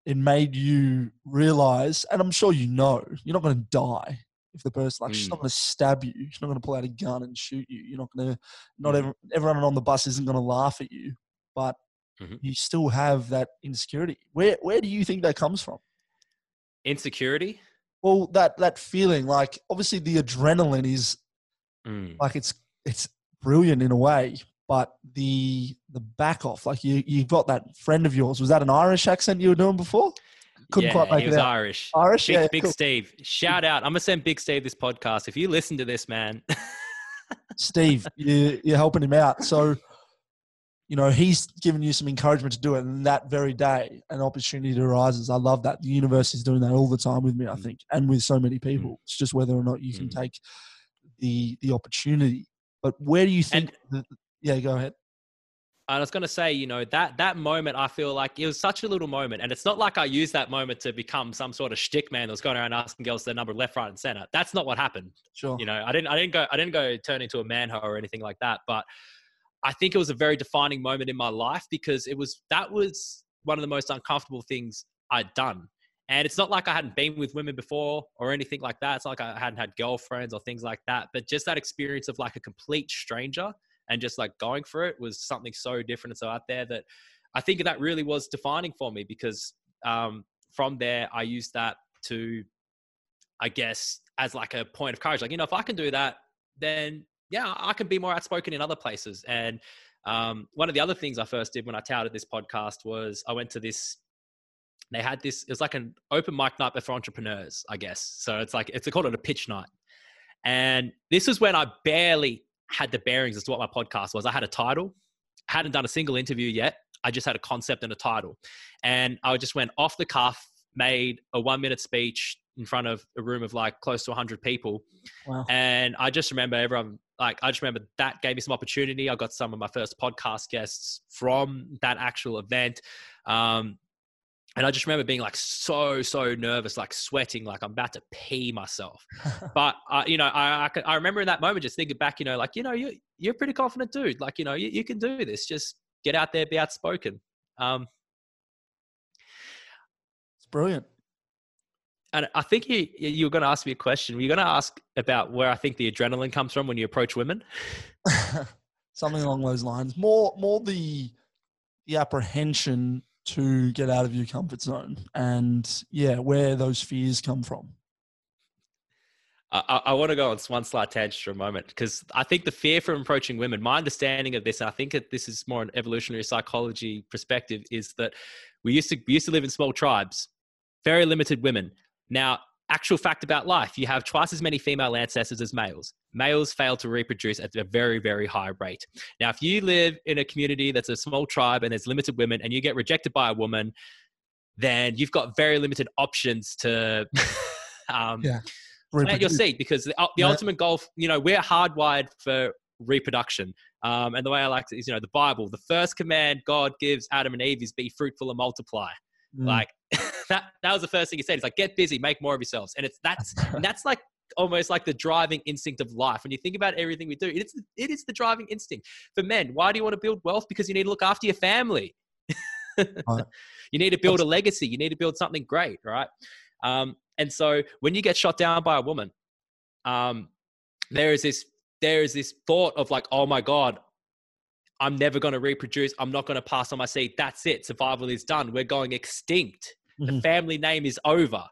it made you realize, and I'm sure you know, you're not going to die if the person like mm. she's not going to stab you. She's not going to pull out a gun and shoot you. You're not going to. Not mm. everyone on the bus isn't going to laugh at you, but mm-hmm. you still have that insecurity. Where where do you think that comes from? Insecurity well, that that feeling, like obviously the adrenaline is mm. like it's it's brilliant in a way, but the the back off, like you you've got that friend of yours. Was that an Irish accent you were doing before? Couldn't yeah, quite make he was out. Irish. Irish, Big, yeah, Big cool. Steve. Shout out! I'm gonna send Big Steve this podcast. If you listen to this, man. <laughs> Steve, you, you're helping him out. So you know, he's given you some encouragement to do it. And that very day, an opportunity arises. I love that. The universe is doing that all the time with me, I mm. think, and with so many mm. people. It's just whether or not you can mm. take the the opportunity. But where do you think? And, the, yeah, go ahead. I was going to say, you know, that that moment, I feel like it was such a little moment, and it's not like I used that moment to become some sort of shtick man that was going around asking girls their number left, right, and center. That's not what happened. Sure. You know, I didn't, I didn't go, I didn't go turn into a man or anything like that. But I think it was a very defining moment in my life because it was that was one of the most uncomfortable things I'd done. And it's not like I hadn't been with women before or anything like that. It's not like I hadn't had girlfriends or things like that. But just that experience of like a complete stranger and just like going for it was something so different and so out there that I think that really was defining for me because um, from there I used that to, I guess, as like a point of courage. Like, you know, if I can do that, then yeah, I can be more outspoken in other places. And um, one of the other things I first did when I touted this podcast was I went to this. They had this. It was like an open mic night, but for entrepreneurs, I guess. So it's like it's called it a pitch night. And this was when I barely had the bearings as to what my podcast was. I had a title, hadn't done a single interview yet. I just had a concept and a title, and I just went off the cuff, made a one minute speech in front of a room of like close to 100 people. Wow. And I just remember everyone like I just remember that gave me some opportunity. I got some of my first podcast guests from that actual event. Um, and I just remember being like so so nervous, like sweating, like I'm about to pee myself. <laughs> but uh, you know, I, I, I remember in that moment just thinking back, you know, like you know, you you're a pretty confident dude. Like you know, you, you can do this. Just get out there, be outspoken. Um, it's brilliant and I think you you were going to ask me a question. Were you going to ask about where I think the adrenaline comes from when you approach women? <laughs> Something along those lines. More more the the apprehension to get out of your comfort zone, and yeah, where those fears come from. I, I, want to go on one slight tangent for a moment because I think the fear from approaching women, my understanding of this, and I think that this is more an evolutionary psychology perspective, is that we used to we used to live in small tribes, very limited women. Now, actual fact about life you have twice as many female ancestors as males. Males fail to reproduce at a very, very high rate. Now, if you live in a community that's a small tribe and there's limited women and you get rejected by a woman, then you've got very limited options to <laughs> um, yeah. plant your seed because the, the yeah. ultimate goal, you know, we're hardwired for reproduction. Um, and the way I like it is, you know, the Bible, the first command God gives Adam and Eve is be fruitful and multiply. Mm. Like <laughs> that that was the first thing he said. He's like, get busy, make more of yourselves. And it's that's and that's like almost like the driving instinct of life. When you think about everything we do, it's it is the driving instinct. For men, why do you want to build wealth? Because you need to look after your family. right. <laughs> You need to build a legacy. You need to build something great, right? Um, and so when you get shot down by a woman, um, there is this there is this thought of like, oh my god, I'm never going to reproduce. I'm not going to pass on my seed. That's it. Survival is done. We're going extinct. Mm-hmm. The family name is over.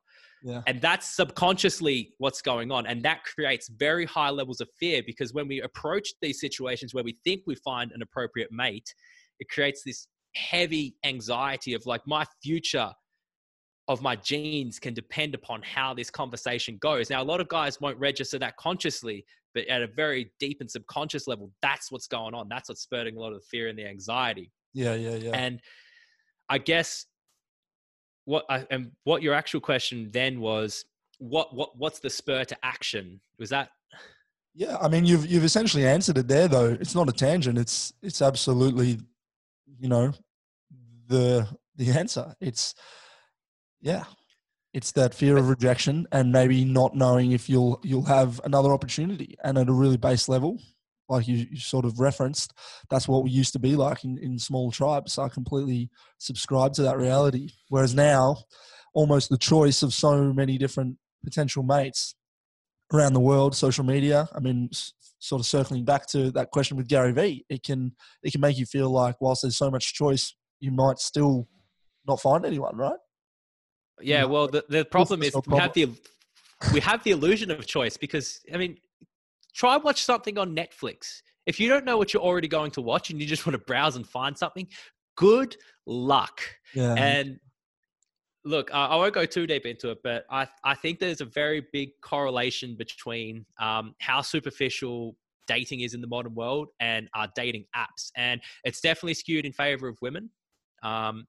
Yeah. And that's subconsciously what's going on. And that creates very high levels of fear because when we approach these situations where we think we find an appropriate mate, it creates this heavy anxiety of like, my future of my genes can depend upon how this conversation goes. Now, a lot of guys won't register that consciously, but at a very deep and subconscious level, that's what's going on. That's what's spurting a lot of the fear and the anxiety. Yeah, yeah, yeah. And I guess what I, and what your actual question then was, what what what's the spur to action? Was that? Yeah, I mean, you've you've essentially answered it there, though. It's not a tangent. It's it's absolutely, you know, the the answer. It's yeah, it's that fear of rejection and maybe not knowing if you'll you'll have another opportunity. And at a really base level, like you, you sort of referenced, that's what we used to be like in, in small tribes. I completely subscribe to that reality. Whereas now, almost the choice of so many different potential mates around the world, social media. I mean, sort of circling back to that question with Gary Vee, it can it can make you feel like whilst there's so much choice, you might still not find anyone, right? Yeah, well, the, the problem is we have the we have the illusion of choice because I mean, try watch something on Netflix. If you don't know what you're already going to watch and you just want to browse and find something, good luck. Yeah. And look, I, I won't go too deep into it, but I I think there's a very big correlation between um, how superficial dating is in the modern world and our dating apps, and it's definitely skewed in favor of women. Um,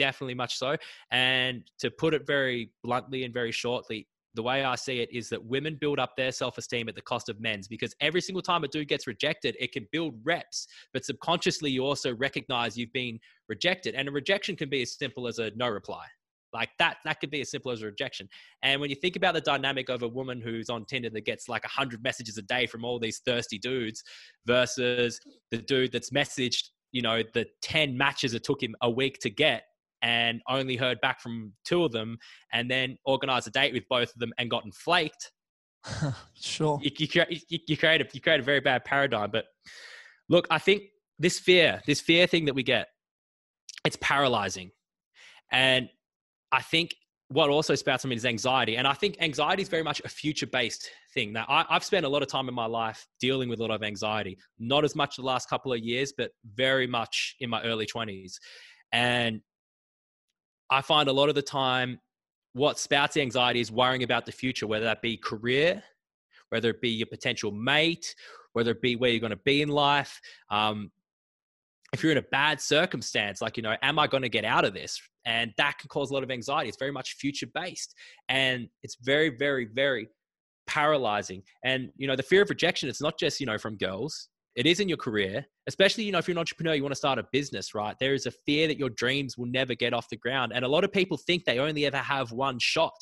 definitely much so. And to put it very bluntly and very shortly, the way I see it is that women build up their self esteem at the cost of men's because every single time a dude gets rejected, it can build reps, but subconsciously you also recognize you've been rejected. And a rejection can be as simple as a no reply. Like that, that could be as simple as a rejection. And when you think about the dynamic of a woman who's on Tinder that gets like 100 messages a day from all these thirsty dudes versus the dude that's messaged, you know, the 10 matches it took him a week to get and only heard back from two of them and then organized a date with both of them and gotten flaked. <laughs> sure. You, you, you, you, create a, you create a very bad paradigm. But look, I think this fear, this fear thing that we get, it's paralyzing. And I think what also spouts on me is anxiety. And I think anxiety is very much a future based thing. Now, I, have spent a lot of time in my life dealing with a lot of anxiety, not as much the last couple of years, but very much in my early 20s. And I find a lot of the time what spouts anxiety is worrying about the future, whether that be career, whether it be your potential mate, whether it be where you're going to be in life. Um, if you're in a bad circumstance, like, you know, am I going to get out of this? And that can cause a lot of anxiety. It's very much future based and it's very, very, very paralyzing. And, you know, the fear of rejection, it's not just, you know, from girls, it is in your career, especially, you know, if you're an entrepreneur, you want to start a business, right? There is a fear that your dreams will never get off the ground. And a lot of people think they only ever have one shot.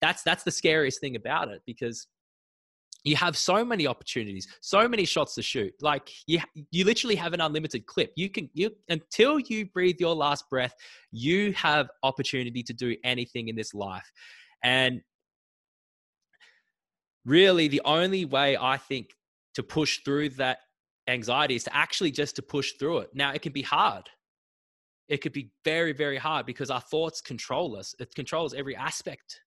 That's, that's the scariest thing about it because you have so many opportunities so many shots to shoot like you you literally have an unlimited clip you can you until you breathe your last breath you have opportunity to do anything in this life and really the only way i think to push through that anxiety is to actually just to push through it now it can be hard it could be very very hard because our thoughts control us it controls every aspect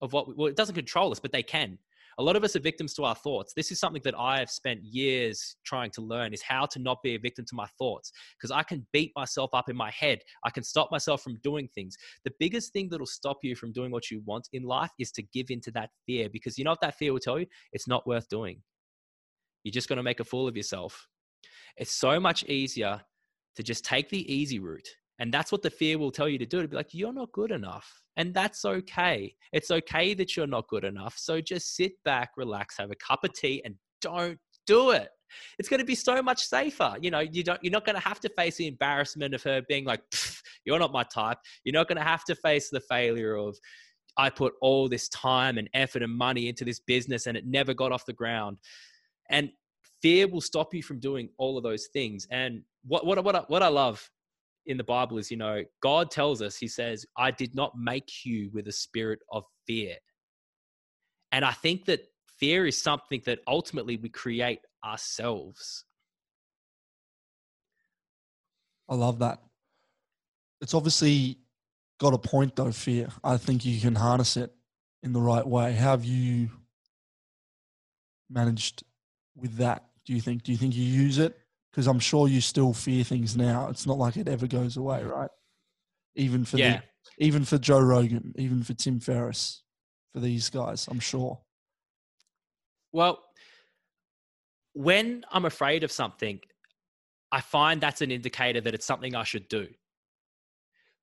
of what we, well it doesn't control us but they can a lot of us are victims to our thoughts. This is something that I have spent years trying to learn is how to not be a victim to my thoughts because I can beat myself up in my head. I can stop myself from doing things. The biggest thing that'll stop you from doing what you want in life is to give into that fear because you know what that fear will tell you? It's not worth doing. You're just going to make a fool of yourself. It's so much easier to just take the easy route. And that's what the fear will tell you to do. To be like, you're not good enough. And that's okay. It's okay that you're not good enough. So just sit back, relax, have a cup of tea, and don't do it. It's going to be so much safer. You know, you don't. You're not going to have to face the embarrassment of her being like, "You're not my type." You're not going to have to face the failure of, "I put all this time and effort and money into this business and it never got off the ground." And fear will stop you from doing all of those things. And what what what I, what I love in the Bible is, you know, God tells us, He says, I did not make you with a spirit of fear. And I think that fear is something that ultimately we create ourselves. I love that. It's obviously got a point though, fear. I think you can harness it in the right way. How have you managed with that? Do you think? Do you think you use it because I'm sure you still fear things now. It's not like it ever goes away, right? Even for yeah. the, even for Joe Rogan, even for Tim Ferriss, for these guys, I'm sure. Well, when I'm afraid of something, I find that's an indicator that it's something I should do.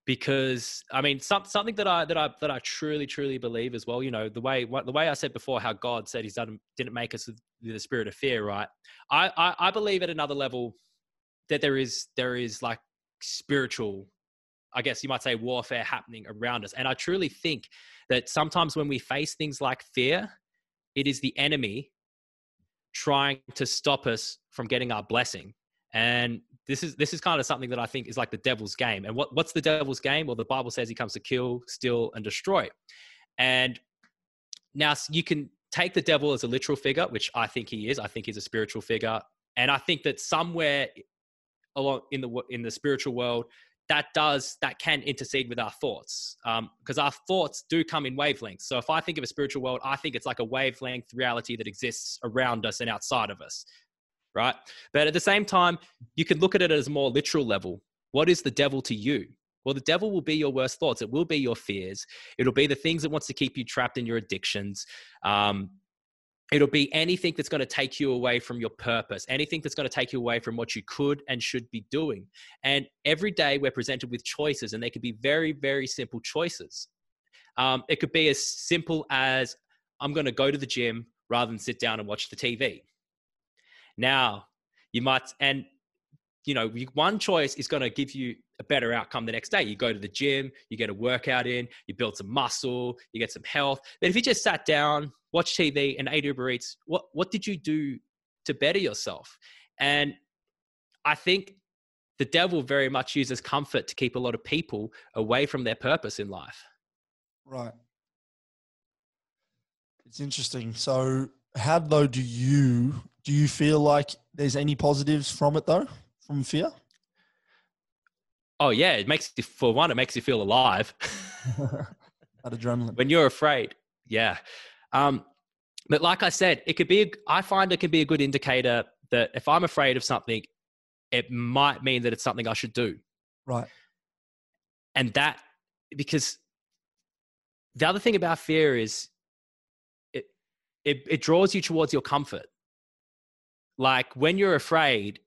Because I mean, some, something that I that I that I truly truly believe as well. You know, the way the way I said before, how God said He's done didn't make us with the spirit of fear, right? I, I, I believe at another level that there is there is like spiritual I guess you might say warfare happening around us. And I truly think that sometimes when we face things like fear, it is the enemy trying to stop us from getting our blessing. And this is this is kind of something that I think is like the devil's game. And what, what's the devil's game? Well, the Bible says he comes to kill, steal, and destroy. And now you can take the devil as a literal figure, which I think he is. I think he's a spiritual figure, and I think that somewhere along in the in the spiritual world, that does that can intercede with our thoughts because um, our thoughts do come in wavelengths. So if I think of a spiritual world, I think it's like a wavelength reality that exists around us and outside of us, right? But at the same time, you can look at it as a more literal level. What is the devil to you? Well, the devil will be your worst thoughts. It will be your fears. It'll be the things that wants to keep you trapped in your addictions. Um, it'll be anything that's going to take you away from your purpose, anything that's going to take you away from what you could and should be doing. And every day we're presented with choices, and they could be very, very simple choices. Um, it could be as simple as I'm going to go to the gym rather than sit down and watch the TV. Now, you might, and you know, one choice is going to give you a better outcome the next day. You go to the gym, you get a workout in, you build some muscle, you get some health. But if you just sat down, watch TV, and ate Uber Eats, what what did you do to better yourself? And I think the devil very much uses comfort to keep a lot of people away from their purpose in life. Right. It's interesting. So, how though do you do you feel like there's any positives from it though? from fear? Oh yeah, it makes you for one, it makes you feel alive. <laughs> that adrenaline. When you're afraid, yeah. Um, but like I said, it could be. A, I find it can be a good indicator that if I'm afraid of something, it might mean that it's something I should do. Right. And that because the other thing about fear is it it, it draws you towards your comfort. Like when you're afraid,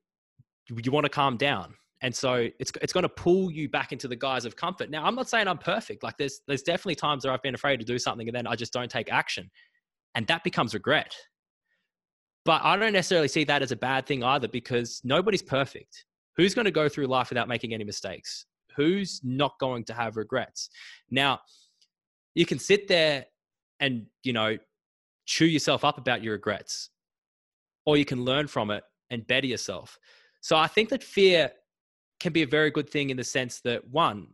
you want to calm down and so it's it's going to pull you back into the guise of comfort. Now i'm not saying i'm perfect like there's there's definitely times where i've been afraid to do something and then i just don't take action and that becomes regret. But i don't necessarily see that as a bad thing either because nobody's perfect. Who's going to go through life without making any mistakes? Who's not going to have regrets? Now you can sit there and you know chew yourself up about your regrets or you can learn from it and better yourself so I think that fear can be a very good thing in the sense that one,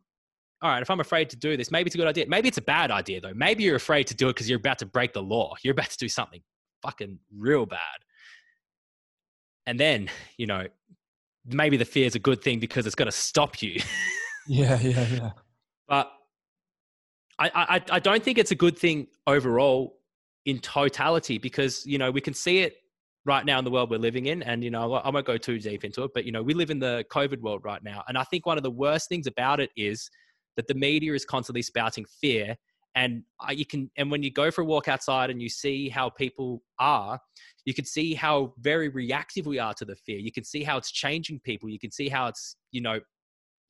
all right, if I'm afraid to do this, maybe it's a good idea. Maybe it's a bad idea though. Maybe you're afraid to do it because you're about to break the law. <laughs> You're about to do something fucking real bad. And then, you know, maybe the fear is a good thing because it's going to stop you. <laughs> yeah, yeah, yeah. But I, I, I don't think it's a good thing overall in totality because, you know, we can see it right now in the world we're living in. And, you know, I won't go too deep into it, but, you know, we live in the COVID world right now. And I think one of the worst things about it is that the media is constantly spouting fear. And you can, and when you go for a walk outside and you see how people are, you can see how very reactive we are to the fear. You can see how it's changing people. You can see how it's, you know,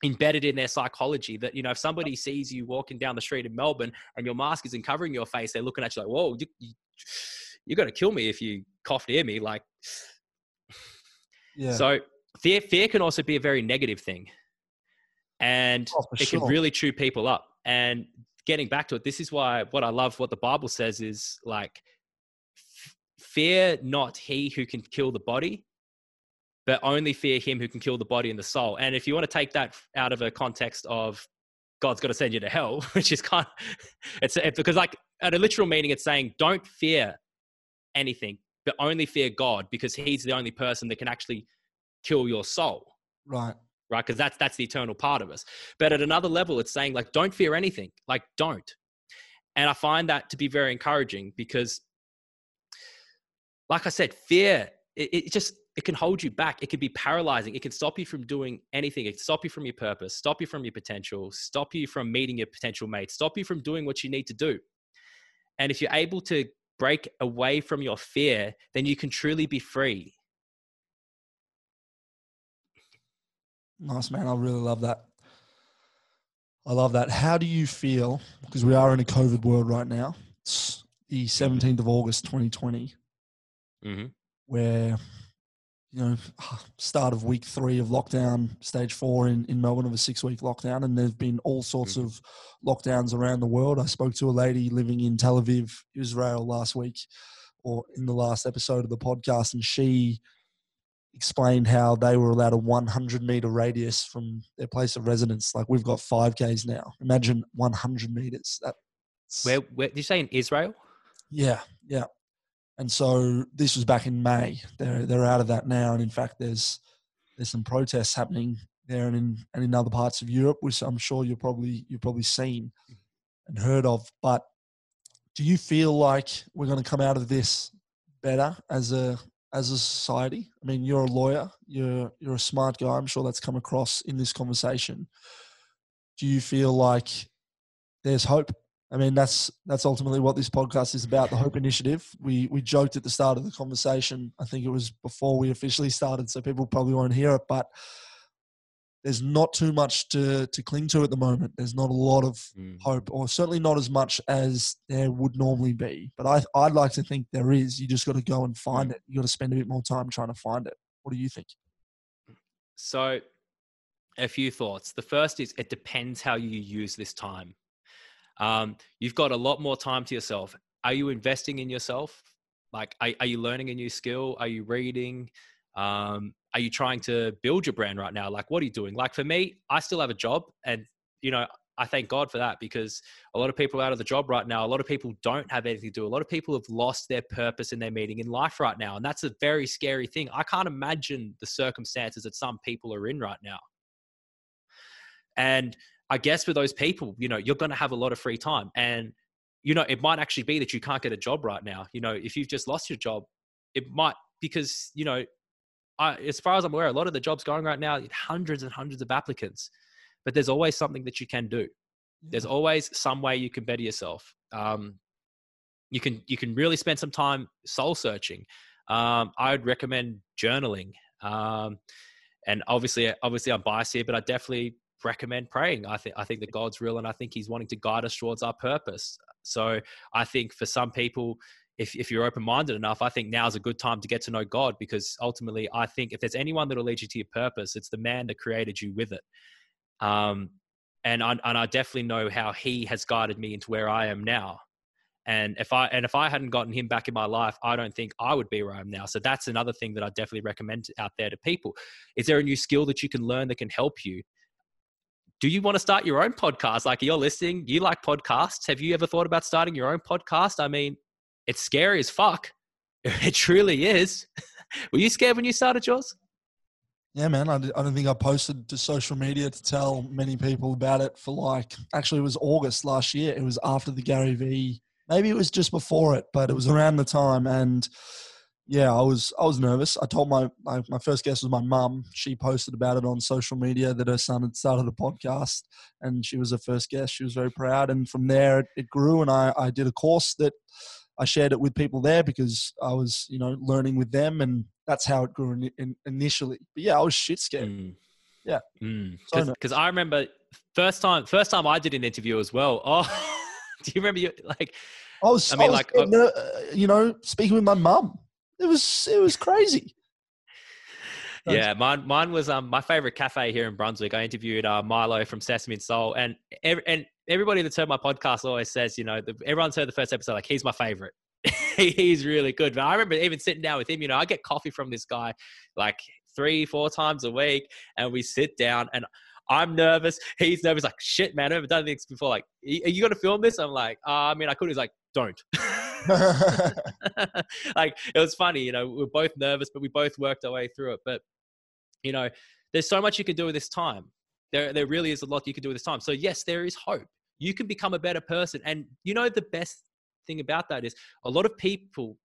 embedded in their psychology that you know if somebody sees you walking down the street in melbourne and your mask isn't covering your face they're looking at you like whoa you, you, you're going to kill me if you cough near me. Like, yeah. So fear, fear can also be a very negative thing, and oh, it sure. can really chew people up. And getting back to it, this is why what I love what the Bible says is like, fear not he who can kill the body, but only fear him who can kill the body and the soul. And if you want to take that out of a context of God's got to send you to hell, <laughs> which is kind of, it's, it's because like at a literal meaning, it's saying don't fear anything, but only fear God because He's the only person that can actually kill your soul. Right. Right. Because that's that's the eternal part of us. But at another level, it's saying like, don't fear anything. Like, don't. And I find that to be very encouraging because, like I said, fear it, it just it can hold you back. It can be paralyzing. It can stop you from doing anything. It can stop you from your purpose, stop you from your potential, stop you from meeting your potential mate, stop you from doing what you need to do. And if you're able to break away from your fear, then you can truly be free. Nice, man. I really love that. I love that. How do you feel? Because we are in a COVID world right now. It's the 17th of August, 2020, mm-hmm. where you know, start of week three of lockdown, stage four in, in Melbourne of a six week lockdown. And there's been all sorts mm-hmm. of lockdowns around the world. I spoke to a lady living in Tel Aviv, Israel last week, or in the last episode of the podcast, and she explained how they were allowed a 100 meter radius from their place of residence. Like we've got 5Ks now. Imagine 100 meters. Where, where did you say in Israel? Yeah, yeah. And so this was back in May. They're they're out of that now, and in fact, there's there's some protests happening there and in and in other parts of Europe, which I'm sure you're probably you've probably seen and heard of. But do you feel like we're going to come out of this better as a as a society? I mean, you're a lawyer, you're you're a smart guy. I'm sure that's come across in this conversation. Do you feel like there's hope I mean, that's that's ultimately what this podcast is about. The Hope Initiative. We we joked at the start of the conversation. I think it was before we officially started, so people probably won't hear it. But there's not too much to to cling to at the moment. There's not a lot of mm. hope, or certainly not as much as there would normally be. But I I'd like to think there is. You just got to go and find it. You got to spend a bit more time trying to find it. What do you think? So, a few thoughts. The first is it depends how you use this time. Um, you've got a lot more time to yourself. Are you investing in yourself? Like, are, are you learning a new skill? Are you reading? Um, are you trying to build your brand right now? Like, what are you doing? Like, for me, I still have a job, and you know, I thank God for that because a lot of people are out of the job right now. A lot of people don't have anything to do. A lot of people have lost their purpose in their meaning in life right now. And that's a very scary thing. I can't imagine the circumstances that some people are in right now. And I guess for those people, you know, you're going to have a lot of free time. And, you know, it might actually be that you can't get a job right now. You know, if you've just lost your job, it might, because, you know, I, as far as I'm aware, a lot of the jobs going right now, hundreds and hundreds of applicants but there's always something that you can do. There's always some way you can better yourself. Um, you can you can really spend some time soul searching. Um, I would recommend journaling. Um, and obviously, obviously, I'm biased here, but I definitely recommend praying. I think I think that God's real, and I think He's wanting to guide us towards our purpose. So I think for some people, if if you're open minded enough, I think now is a good time to get to know God because ultimately, I think if there's anyone that will lead you to your purpose, it's the man that created you with it. Um, and I, and I definitely know how he has guided me into where I am now. And if I and if I hadn't gotten him back in my life, I don't think I would be where I am now. So that's another thing that I definitely recommend out there to people. Is there a new skill that you can learn that can help you? Do you want to start your own podcast? Like you're listening, you like podcasts. Have you ever thought about starting your own podcast? I mean, it's scary as fuck. <laughs> It truly is. <laughs> Were you scared when you started yours? Yeah, man. I, don't think I posted to social media to tell many people about it for like, actually, it was August last year. It was after the Gary Vee, maybe it was just before it, but it was around the time. And yeah, I was, I was nervous. I told my, my, my first guest was my mum. She posted about it on social media that her son had started a podcast and she was the first guest. She was very proud. And from there, it, it grew. And I, I did a course that I shared it with people there because I was, you know, learning with them and that's how it grew in, in, initially. But yeah, I was shit scared. Mm. Yeah, because mm. I remember first time first time I did an interview as well. <laughs> Oh, do you remember you like? I was. I mean, I was, like, uh, you know, speaking with my mum. It was it was crazy. <laughs> yeah, mine mine was um my favorite cafe here in Brunswick. I interviewed uh, Milo from Sesame and Soul, and every, and everybody that's heard my podcast always says, you know, the, everyone's heard the first episode, like he's my favorite. <laughs> he's really good. But I remember even sitting down with him, you know, I get coffee from this guy like three, four times a week, and we sit down and I'm nervous. He's nervous. Like, shit, man, I've never done this before. Like, are you going to film this? I'm like, uh, I mean, I could. He's like, don't. <laughs> like, it was funny, you know, we are both nervous, but we both worked our way through it. But, you know, there's so much you can do with this time. There, there really is a lot you can do with this time. So, yes, there is hope. You can become a better person. And, you know, the best thing about that is a lot of people,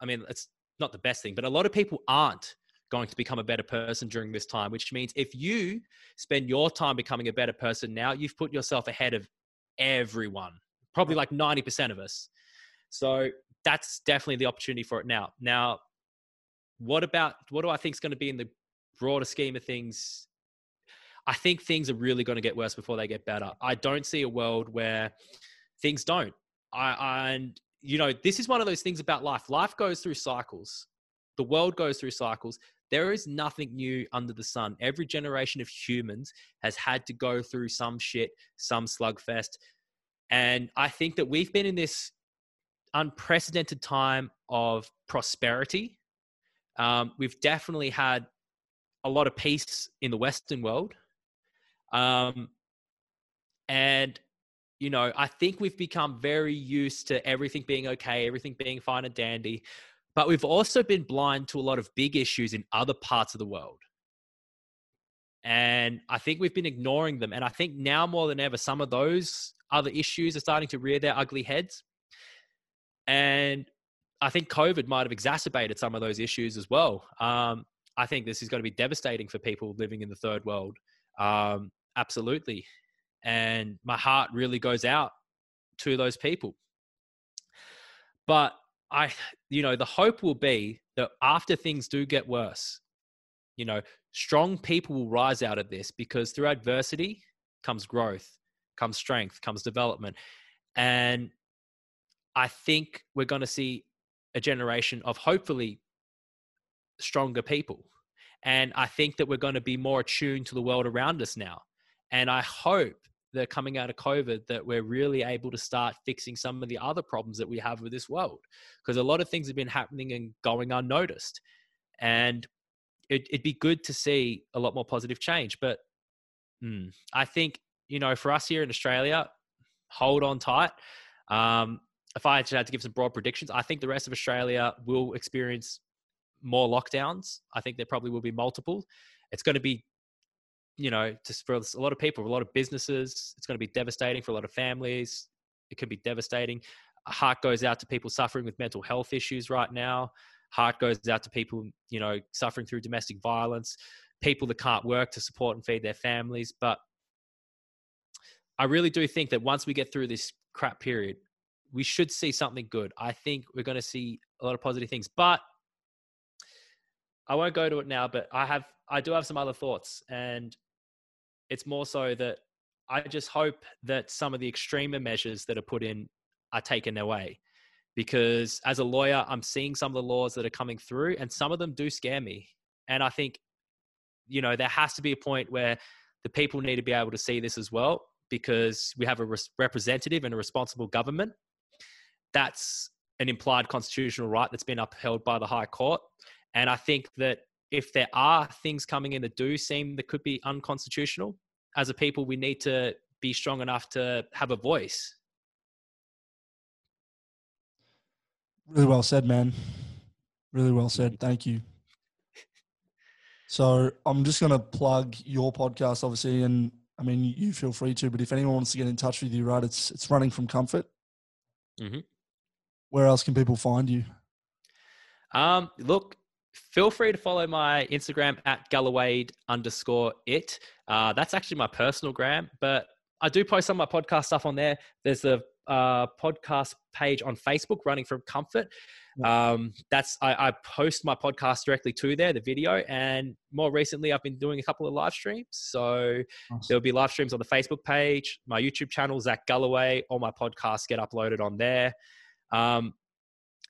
I mean, it's not the best thing, but a lot of people aren't going to become a better person during this time, which means if you spend your time becoming a better person now, you've put yourself ahead of everyone, probably like 90% of us. So that's definitely the opportunity for it now. Now, what about what do I think is going to be in the broader scheme of things? I think things are really going to get worse before they get better. I don't see a world where things don't. I, and you know, this is one of those things about life. Life goes through cycles. The world goes through cycles. There is nothing new under the sun. Every generation of humans has had to go through some shit, some slugfest. And I think that we've been in this unprecedented time of prosperity. Um, we've definitely had a lot of peace in the Western world. Um, and you know, I think we've become very used to everything being okay, everything being fine and dandy, but we've also been blind to a lot of big issues in other parts of the world. And I think we've been ignoring them. And I think now more than ever, some of those other issues are starting to rear their ugly heads. And I think COVID might have exacerbated some of those issues as well. Um, I think this is going to be devastating for people living in the third world. Um, absolutely and my heart really goes out to those people. But I, you know, the hope will be that after things do get worse, you know, strong people will rise out of this because through adversity comes growth, comes strength, comes development. And I think we're going to see a generation of hopefully stronger people. And I think that we're going to be more attuned to the world around us now. And I hope that coming out of COVID, that we're really able to start fixing some of the other problems that we have with this world. Because a lot of things have been happening and going unnoticed. And it, would be good to see a lot more positive change. But mm, I think, you know, for us here in Australia, hold on tight. Um, if I had to give some broad predictions, I think the rest of Australia will experience more lockdowns. I think there probably will be multiple. It's going to be, you know, just for a lot of people, a lot of businesses, it's going to be devastating for a lot of families. It could be devastating. A heart goes out to people suffering with mental health issues right now. Heart goes out to people, you know, suffering through domestic violence, people that can't work to support and feed their families. But I really do think that once we get through this crap period, we should see something good. I think we're going to see a lot of positive things. But I won't go to it now, but I have I do have some other thoughts, and it's more so that I just hope that some of the extremer measures that are put in are taken away. Because as a lawyer, I'm seeing some of the laws that are coming through, and some of them do scare me. And I think, you know, there has to be a point where the people need to be able to see this as well, because we have a representative and a responsible government. That's an implied constitutional right that's been upheld by the High Court. And I think that if there are things coming in that do seem that could be unconstitutional, as a people, we need to be strong enough to have a voice. Really well said, man. Really well said. Thank you. So I'm just going to plug your podcast, obviously, and I mean you feel free to. But if anyone wants to get in touch with you, right, it's it's running from comfort. Mm-hmm. Where else can people find you? Um, look, feel free to follow my Instagram at Gallowade underscore it. Uh, that's actually my personal gram, but I do post some of my podcast stuff on there. There's a uh, podcast page on Facebook, Running from Comfort. Um, that's I, I, post my podcast directly to there, the video, and more recently I've been doing a couple of live streams. So awesome. there'll be live streams on the Facebook page, my YouTube channel, Zac Galloway. All my podcasts get uploaded on there. Um,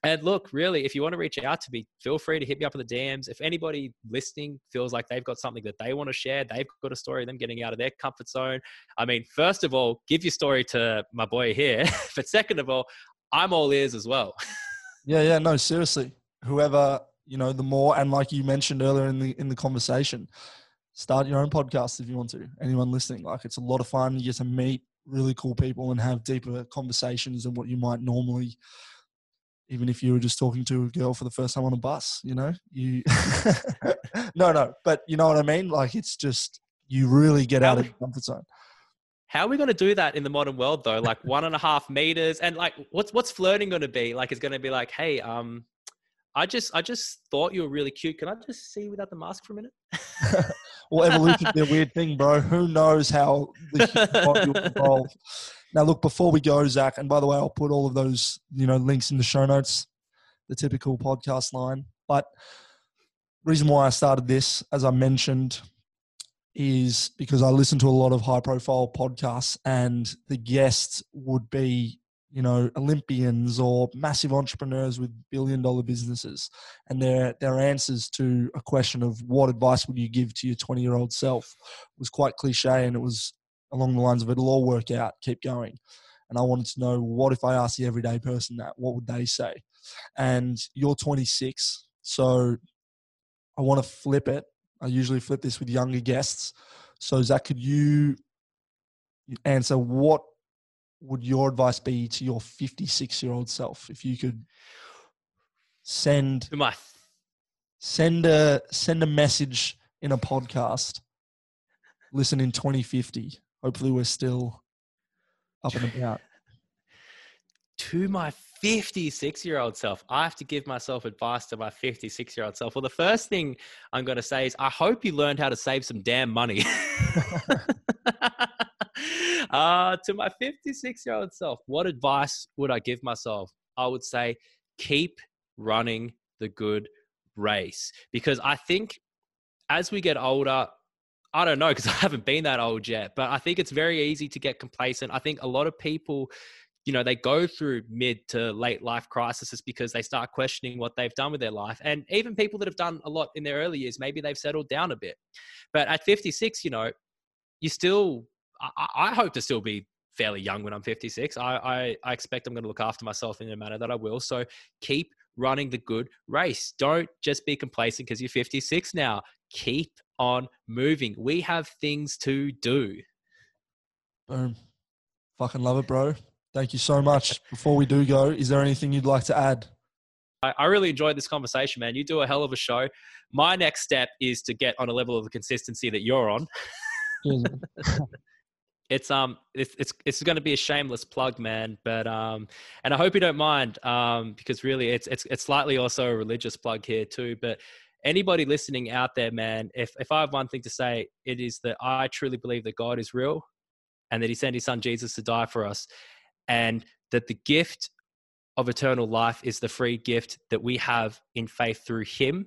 and look, really, if you want to reach out to me, feel free to hit me up in the DMs. If anybody listening feels like they've got something that they want to share, they've got a story of them getting out of their comfort zone. I mean, first of all, give your story to my boy here. <laughs> but second of all, I'm all ears as well. <laughs> yeah, yeah, no, seriously. Whoever, you know, the more and like you mentioned earlier in the in the conversation, start your own podcast if you want to. Anyone listening, like it's a lot of fun. You get to meet really cool people and have deeper conversations than what you might normally even if you were just talking to a girl for the first time on a bus, you know, you, <laughs> <laughs> no, no, but you know what I mean? Like it's just, you really get out of your comfort zone. How are we going to do that in the modern world though? Like one and a half meters and like, what's, what's flirting going to be? Like, it's going to be like, Hey, um, I just, I just thought you were really cute. Can I just see without the mask for a minute? <laughs> well, evolution's a weird thing, bro. Who knows how the human will evolve? Now, look, before we go, Zac, and by the way, I'll put all of those, you know, links in the show notes, the typical podcast line. But reason why I started this, as I mentioned, is because I listen to a lot of high profile podcasts and the guests would be, you know, Olympians or massive entrepreneurs with billion dollar businesses. And their their answers to a question of what advice would you give to your 20 year old self was quite cliche and it was along the lines of it'll all work out, keep going. And I wanted to know what if I asked the everyday person that, what would they say? And you're 26, so I want to flip it. I usually flip this with younger guests. So, Zac, could you answer what would your advice be to your 56 year old self if you could send my send a send a message in a podcast listen in 2050 hopefully we're still up and about. <laughs> to my 56 year old self, I have to give myself advice to my 56 year old self. Well, the first thing I'm going to say is I hope you learned how to save some damn money. <laughs> uh, to my 56 year old self, what advice would I give myself? I would say keep running the good race because I think as we get older, I don't know because I haven't been that old yet, but I think it's very easy to get complacent. I think a lot of people, you know they go through mid to late life crises because they start questioning what they've done with their life and even people that have done a lot in their early years maybe they've settled down a bit. But at 56 you know you still i, I hope to still be fairly young when i'm 56 I, I i expect i'm going to look after myself in a manner that i will so keep running the good race. Don't just be complacent because you're 56 now. Keep on moving we have things to do boom fucking love it bro Thank you so much. Before we do go, is there anything you'd like to add? I, I really enjoyed this conversation, man. You do a hell of a show. My next step is to get on a level of the consistency that you're on. <laughs> it's um it's it's it's going to be a shameless plug man but um and i hope you don't mind um because really it's it's it's slightly also a religious plug here too but anybody listening out there man if if i have one thing to say it is that i truly believe that god is real and that he sent his son jesus to die for us and that the gift of eternal life is the free gift that we have in faith through Him.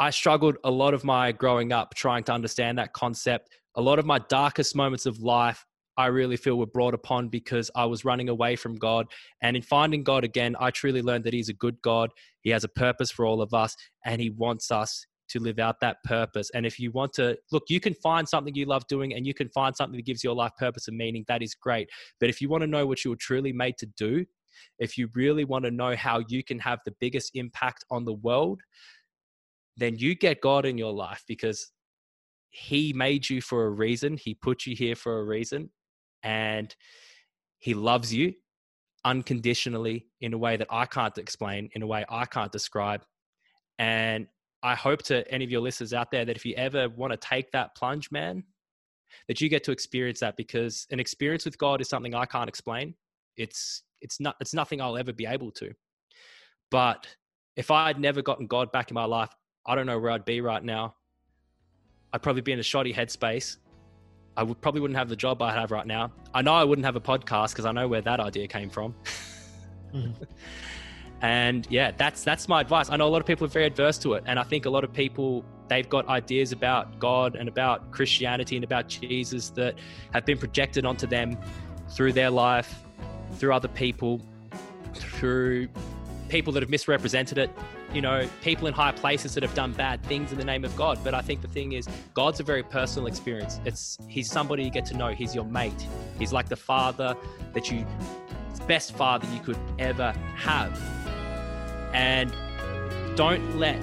I struggled a lot of my growing up trying to understand that concept. A lot of my darkest moments of life, I really feel we were brought upon because I was running away from God. And in finding God again, I truly learned that He's a good God. He has a purpose for all of us, and He wants us to live out that purpose. And if you want to look, you can find something you love doing and you can find something that gives your life purpose and meaning. That is great. But if you want to know what you were truly made to do, if you really want to know how you can have the biggest impact on the world, then you get God in your life because He made you for a reason. He put you here for a reason. And He loves you unconditionally in a way that I can't explain, in a way I can't describe. And I hope to any of your listeners out there that if you ever want to take that plunge, man, that you get to experience that because an experience with God is something I can't explain. It's it's not it's nothing I'll ever be able to. But if I had never gotten God back in my life, I don't know where I'd be right now. I'd probably be in a shoddy headspace. I would probably wouldn't have the job I have right now. I know I wouldn't have a podcast because I know where that idea came from. mm-hmm. <laughs> And yeah, that's that's my advice. I know a lot of people are very adverse to it, and I think a lot of people they've got ideas about God and about Christianity and about Jesus that have been projected onto them through their life, through other people, through people that have misrepresented it, you know, people in higher places that have done bad things in the name of God. But I think the thing is, God's a very personal experience. It's He's somebody you get to know. He's your mate. He's like the father that you, best father you could ever have. And don't let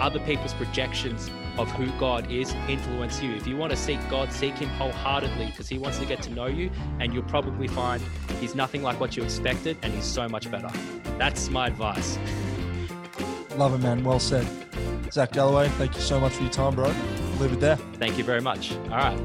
other people's projections of who God is influence you. If you want to seek God, seek Him wholeheartedly because He wants to get to know you, and you'll probably find He's nothing like what you expected and He's so much better. That's my advice. Love it, man. Well said. Zac Galloway, thank you so much for your time, bro. leave it there. Thank you very much. All right.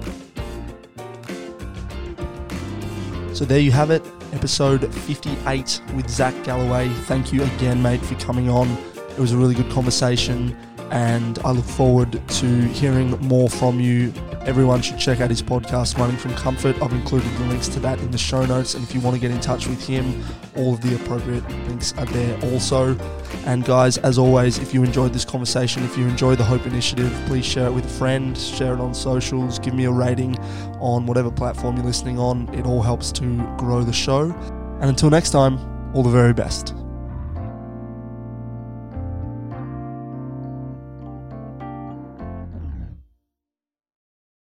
So there you have it episode 58 with Zac Galloway. Thank you again, mate, for coming on. It was a really good conversation, and I look forward to hearing more from you. Everyone should check out his podcast, Running from Comfort. I've included the links to that in the show notes, and if you want to get in touch with him, all of the appropriate links are there also. And guys, as always, if you enjoyed this conversation, if you enjoy the Hope Initiative, please share it with a friend, share it on socials, give me a rating on whatever platform you're listening on. It all helps to grow the show. And until next time, all the very best.